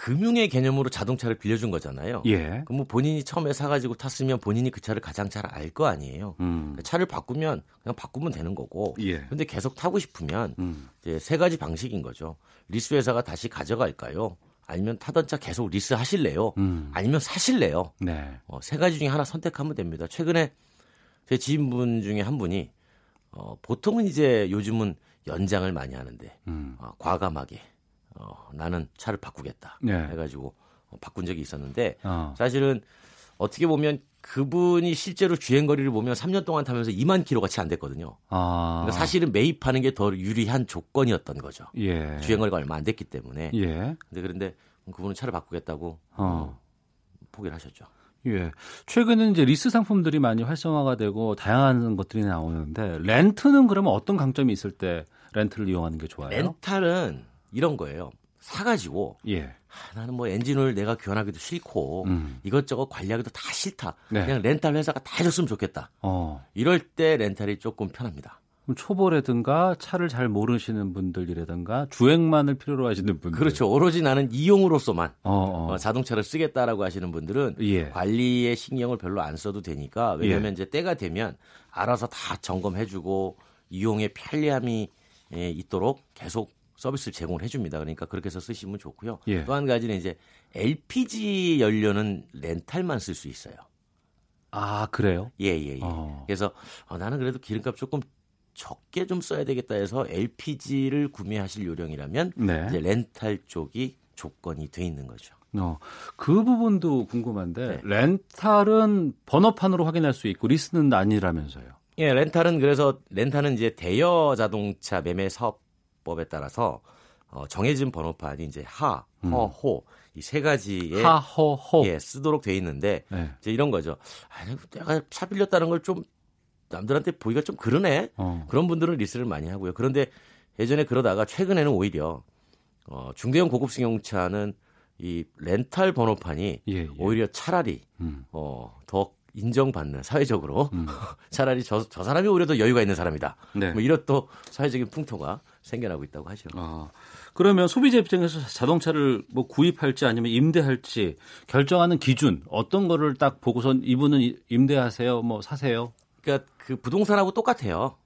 금융의 개념으로 자동차를 빌려준 거잖아요. 예. 그럼 뭐 본인이 처음에 사가지고 탔으면 본인이 그 차를 가장 잘 알 거 아니에요. 음. 그 차를 바꾸면 그냥 바꾸면 되는 거고. 예. 근데 계속 타고 싶으면 음. 이제 세 가지 방식인 거죠. 리스 회사가 다시 가져갈까요? 아니면 타던 차 계속 리스 하실래요? 음. 아니면 사실래요? 네. 어, 세 가지 중에 하나 선택하면 됩니다. 최근에 제 지인분 중에 한 분이 어, 보통은 이제 요즘은 연장을 많이 하는데 음. 어, 과감하게 어, 나는 차를 바꾸겠다 네. 해가지고 어, 바꾼 적이 있었는데 어. 사실은 어떻게 보면 그분이 실제로 주행 거리를 보면 3년 동안 타면서 2만 킬로가 채 안 됐거든요. 아. 그러니까 사실은 매입하는 게 더 유리한 조건이었던 거죠. 예. 주행 거리가 얼마 안 됐기 때문에. 예. 근데 그런데 그분은 차를 바꾸겠다고 어. 어. 포기를 하셨죠. 예. 최근에 이제 리스 상품들이 많이 활성화가 되고 다양한 것들이 나오는데 렌트는 그러면 어떤 강점이 있을 때 렌트를 이용하는 게 좋아요? 렌탈은 이런 거예요. 사가지고 예. 아, 나는 뭐 엔진을 내가 교환하기도 싫고 음. 이것저것 관리하기도 다 싫다. 네. 그냥 렌탈 회사가 다 해줬으면 좋겠다. 어. 이럴 때 렌탈이 조금 편합니다. 그럼 초보라든가 차를 잘 모르시는 분들이라든가 주행만을 필요로 하시는 분들 그렇죠. 오로지 나는 이용으로서만 어, 어. 어, 자동차를 쓰겠다라고 하시는 분들은 예. 관리에 신경을 별로 안 써도 되니까 왜냐하면 예. 이제 때가 되면 알아서 다 점검해주고 이용의 편리함이 예, 있도록 계속 서비스를 제공을 해줍니다. 그러니까 그렇게 해서 쓰시면 좋고요. 예. 또한 가지는 이제 LPG 연료는 렌탈만 쓸 수 있어요. 아 그래요? 예예예. 예, 예. 어. 그래서 어, 나는 그래도 기름값 조금 적게 좀 써야 되겠다 해서 LPG를 구매하실 요령이라면 네. 이제 렌탈 쪽이 조건이 돼 있는 거죠. 어, 그 부분도 궁금한데 네. 렌탈은 번호판으로 확인할 수 있고 리스는 아니라면서요. 예, 렌탈은 그래서 렌탈은 이제 대여 자동차 매매 사업 법에 따라서 어, 정해진 번호판이 이제 하, 음. 허, 호 이 세 가지의 하, 허, 호 예, 쓰도록 돼 있는데 네. 이제 이런 거죠. 아, 내가 차 빌렸다는 걸 좀 남들한테 보기가 좀 그러네. 어. 그런 분들은 리스를 많이 하고요. 그런데 예전에 그러다가 최근에는 오히려 어, 중대형 고급 승용차는 이 렌탈 번호판이 예, 예. 오히려 차라리 음. 어, 더 인정받는 사회적으로 음. 차라리 저, 저 사람이 오히려 더 여유가 있는 사람이다. 네. 뭐 이런 또 사회적인 풍토가 생겨나고 있다고 하죠. 아, 그러면 소비자 입장에서 자동차를 뭐 구입할지 아니면 임대할지 결정하는 기준 어떤 거를 딱 보고선 이분은 임대하세요, 뭐 사세요? 그러니까 그 부동산하고 똑같아요.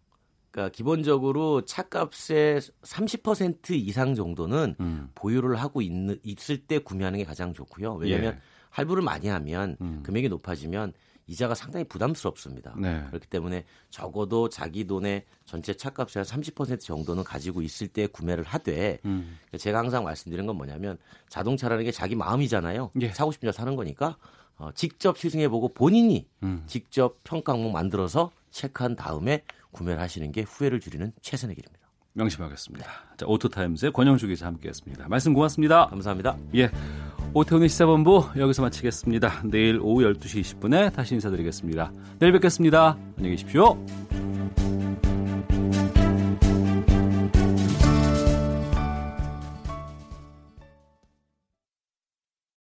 그러니까 기본적으로 차값의 30% 이상 정도는 음. 보유를 하고 있, 있을 때 구매하는 게 가장 좋고요. 왜냐하면 예. 할부를 많이 하면 음. 금액이 높아지면 이자가 상당히 부담스럽습니다. 네. 그렇기 때문에 적어도 자기 돈의 전체 차값의 한 30% 정도는 가지고 있을 때 구매를 하되 음. 제가 항상 말씀드리는 건 뭐냐면 자동차라는 게 자기 마음이잖아요. 예. 사고 싶은 차 사는 거니까 어, 직접 시승해보고 본인이 음. 직접 평가 항목 만들어서 체크한 다음에 구매를 하시는 게 후회를 줄이는 최선의 길입니다. 명심하겠습니다. 자, 오토타임즈의 권영주 기자 함께했습니다. 말씀 고맙습니다. 감사합니다. 예, 오태훈의 시사본부 여기서 마치겠습니다. 내일 오후 12시 20분에 다시 인사드리겠습니다. 내일 뵙겠습니다. 안녕히 계십시오.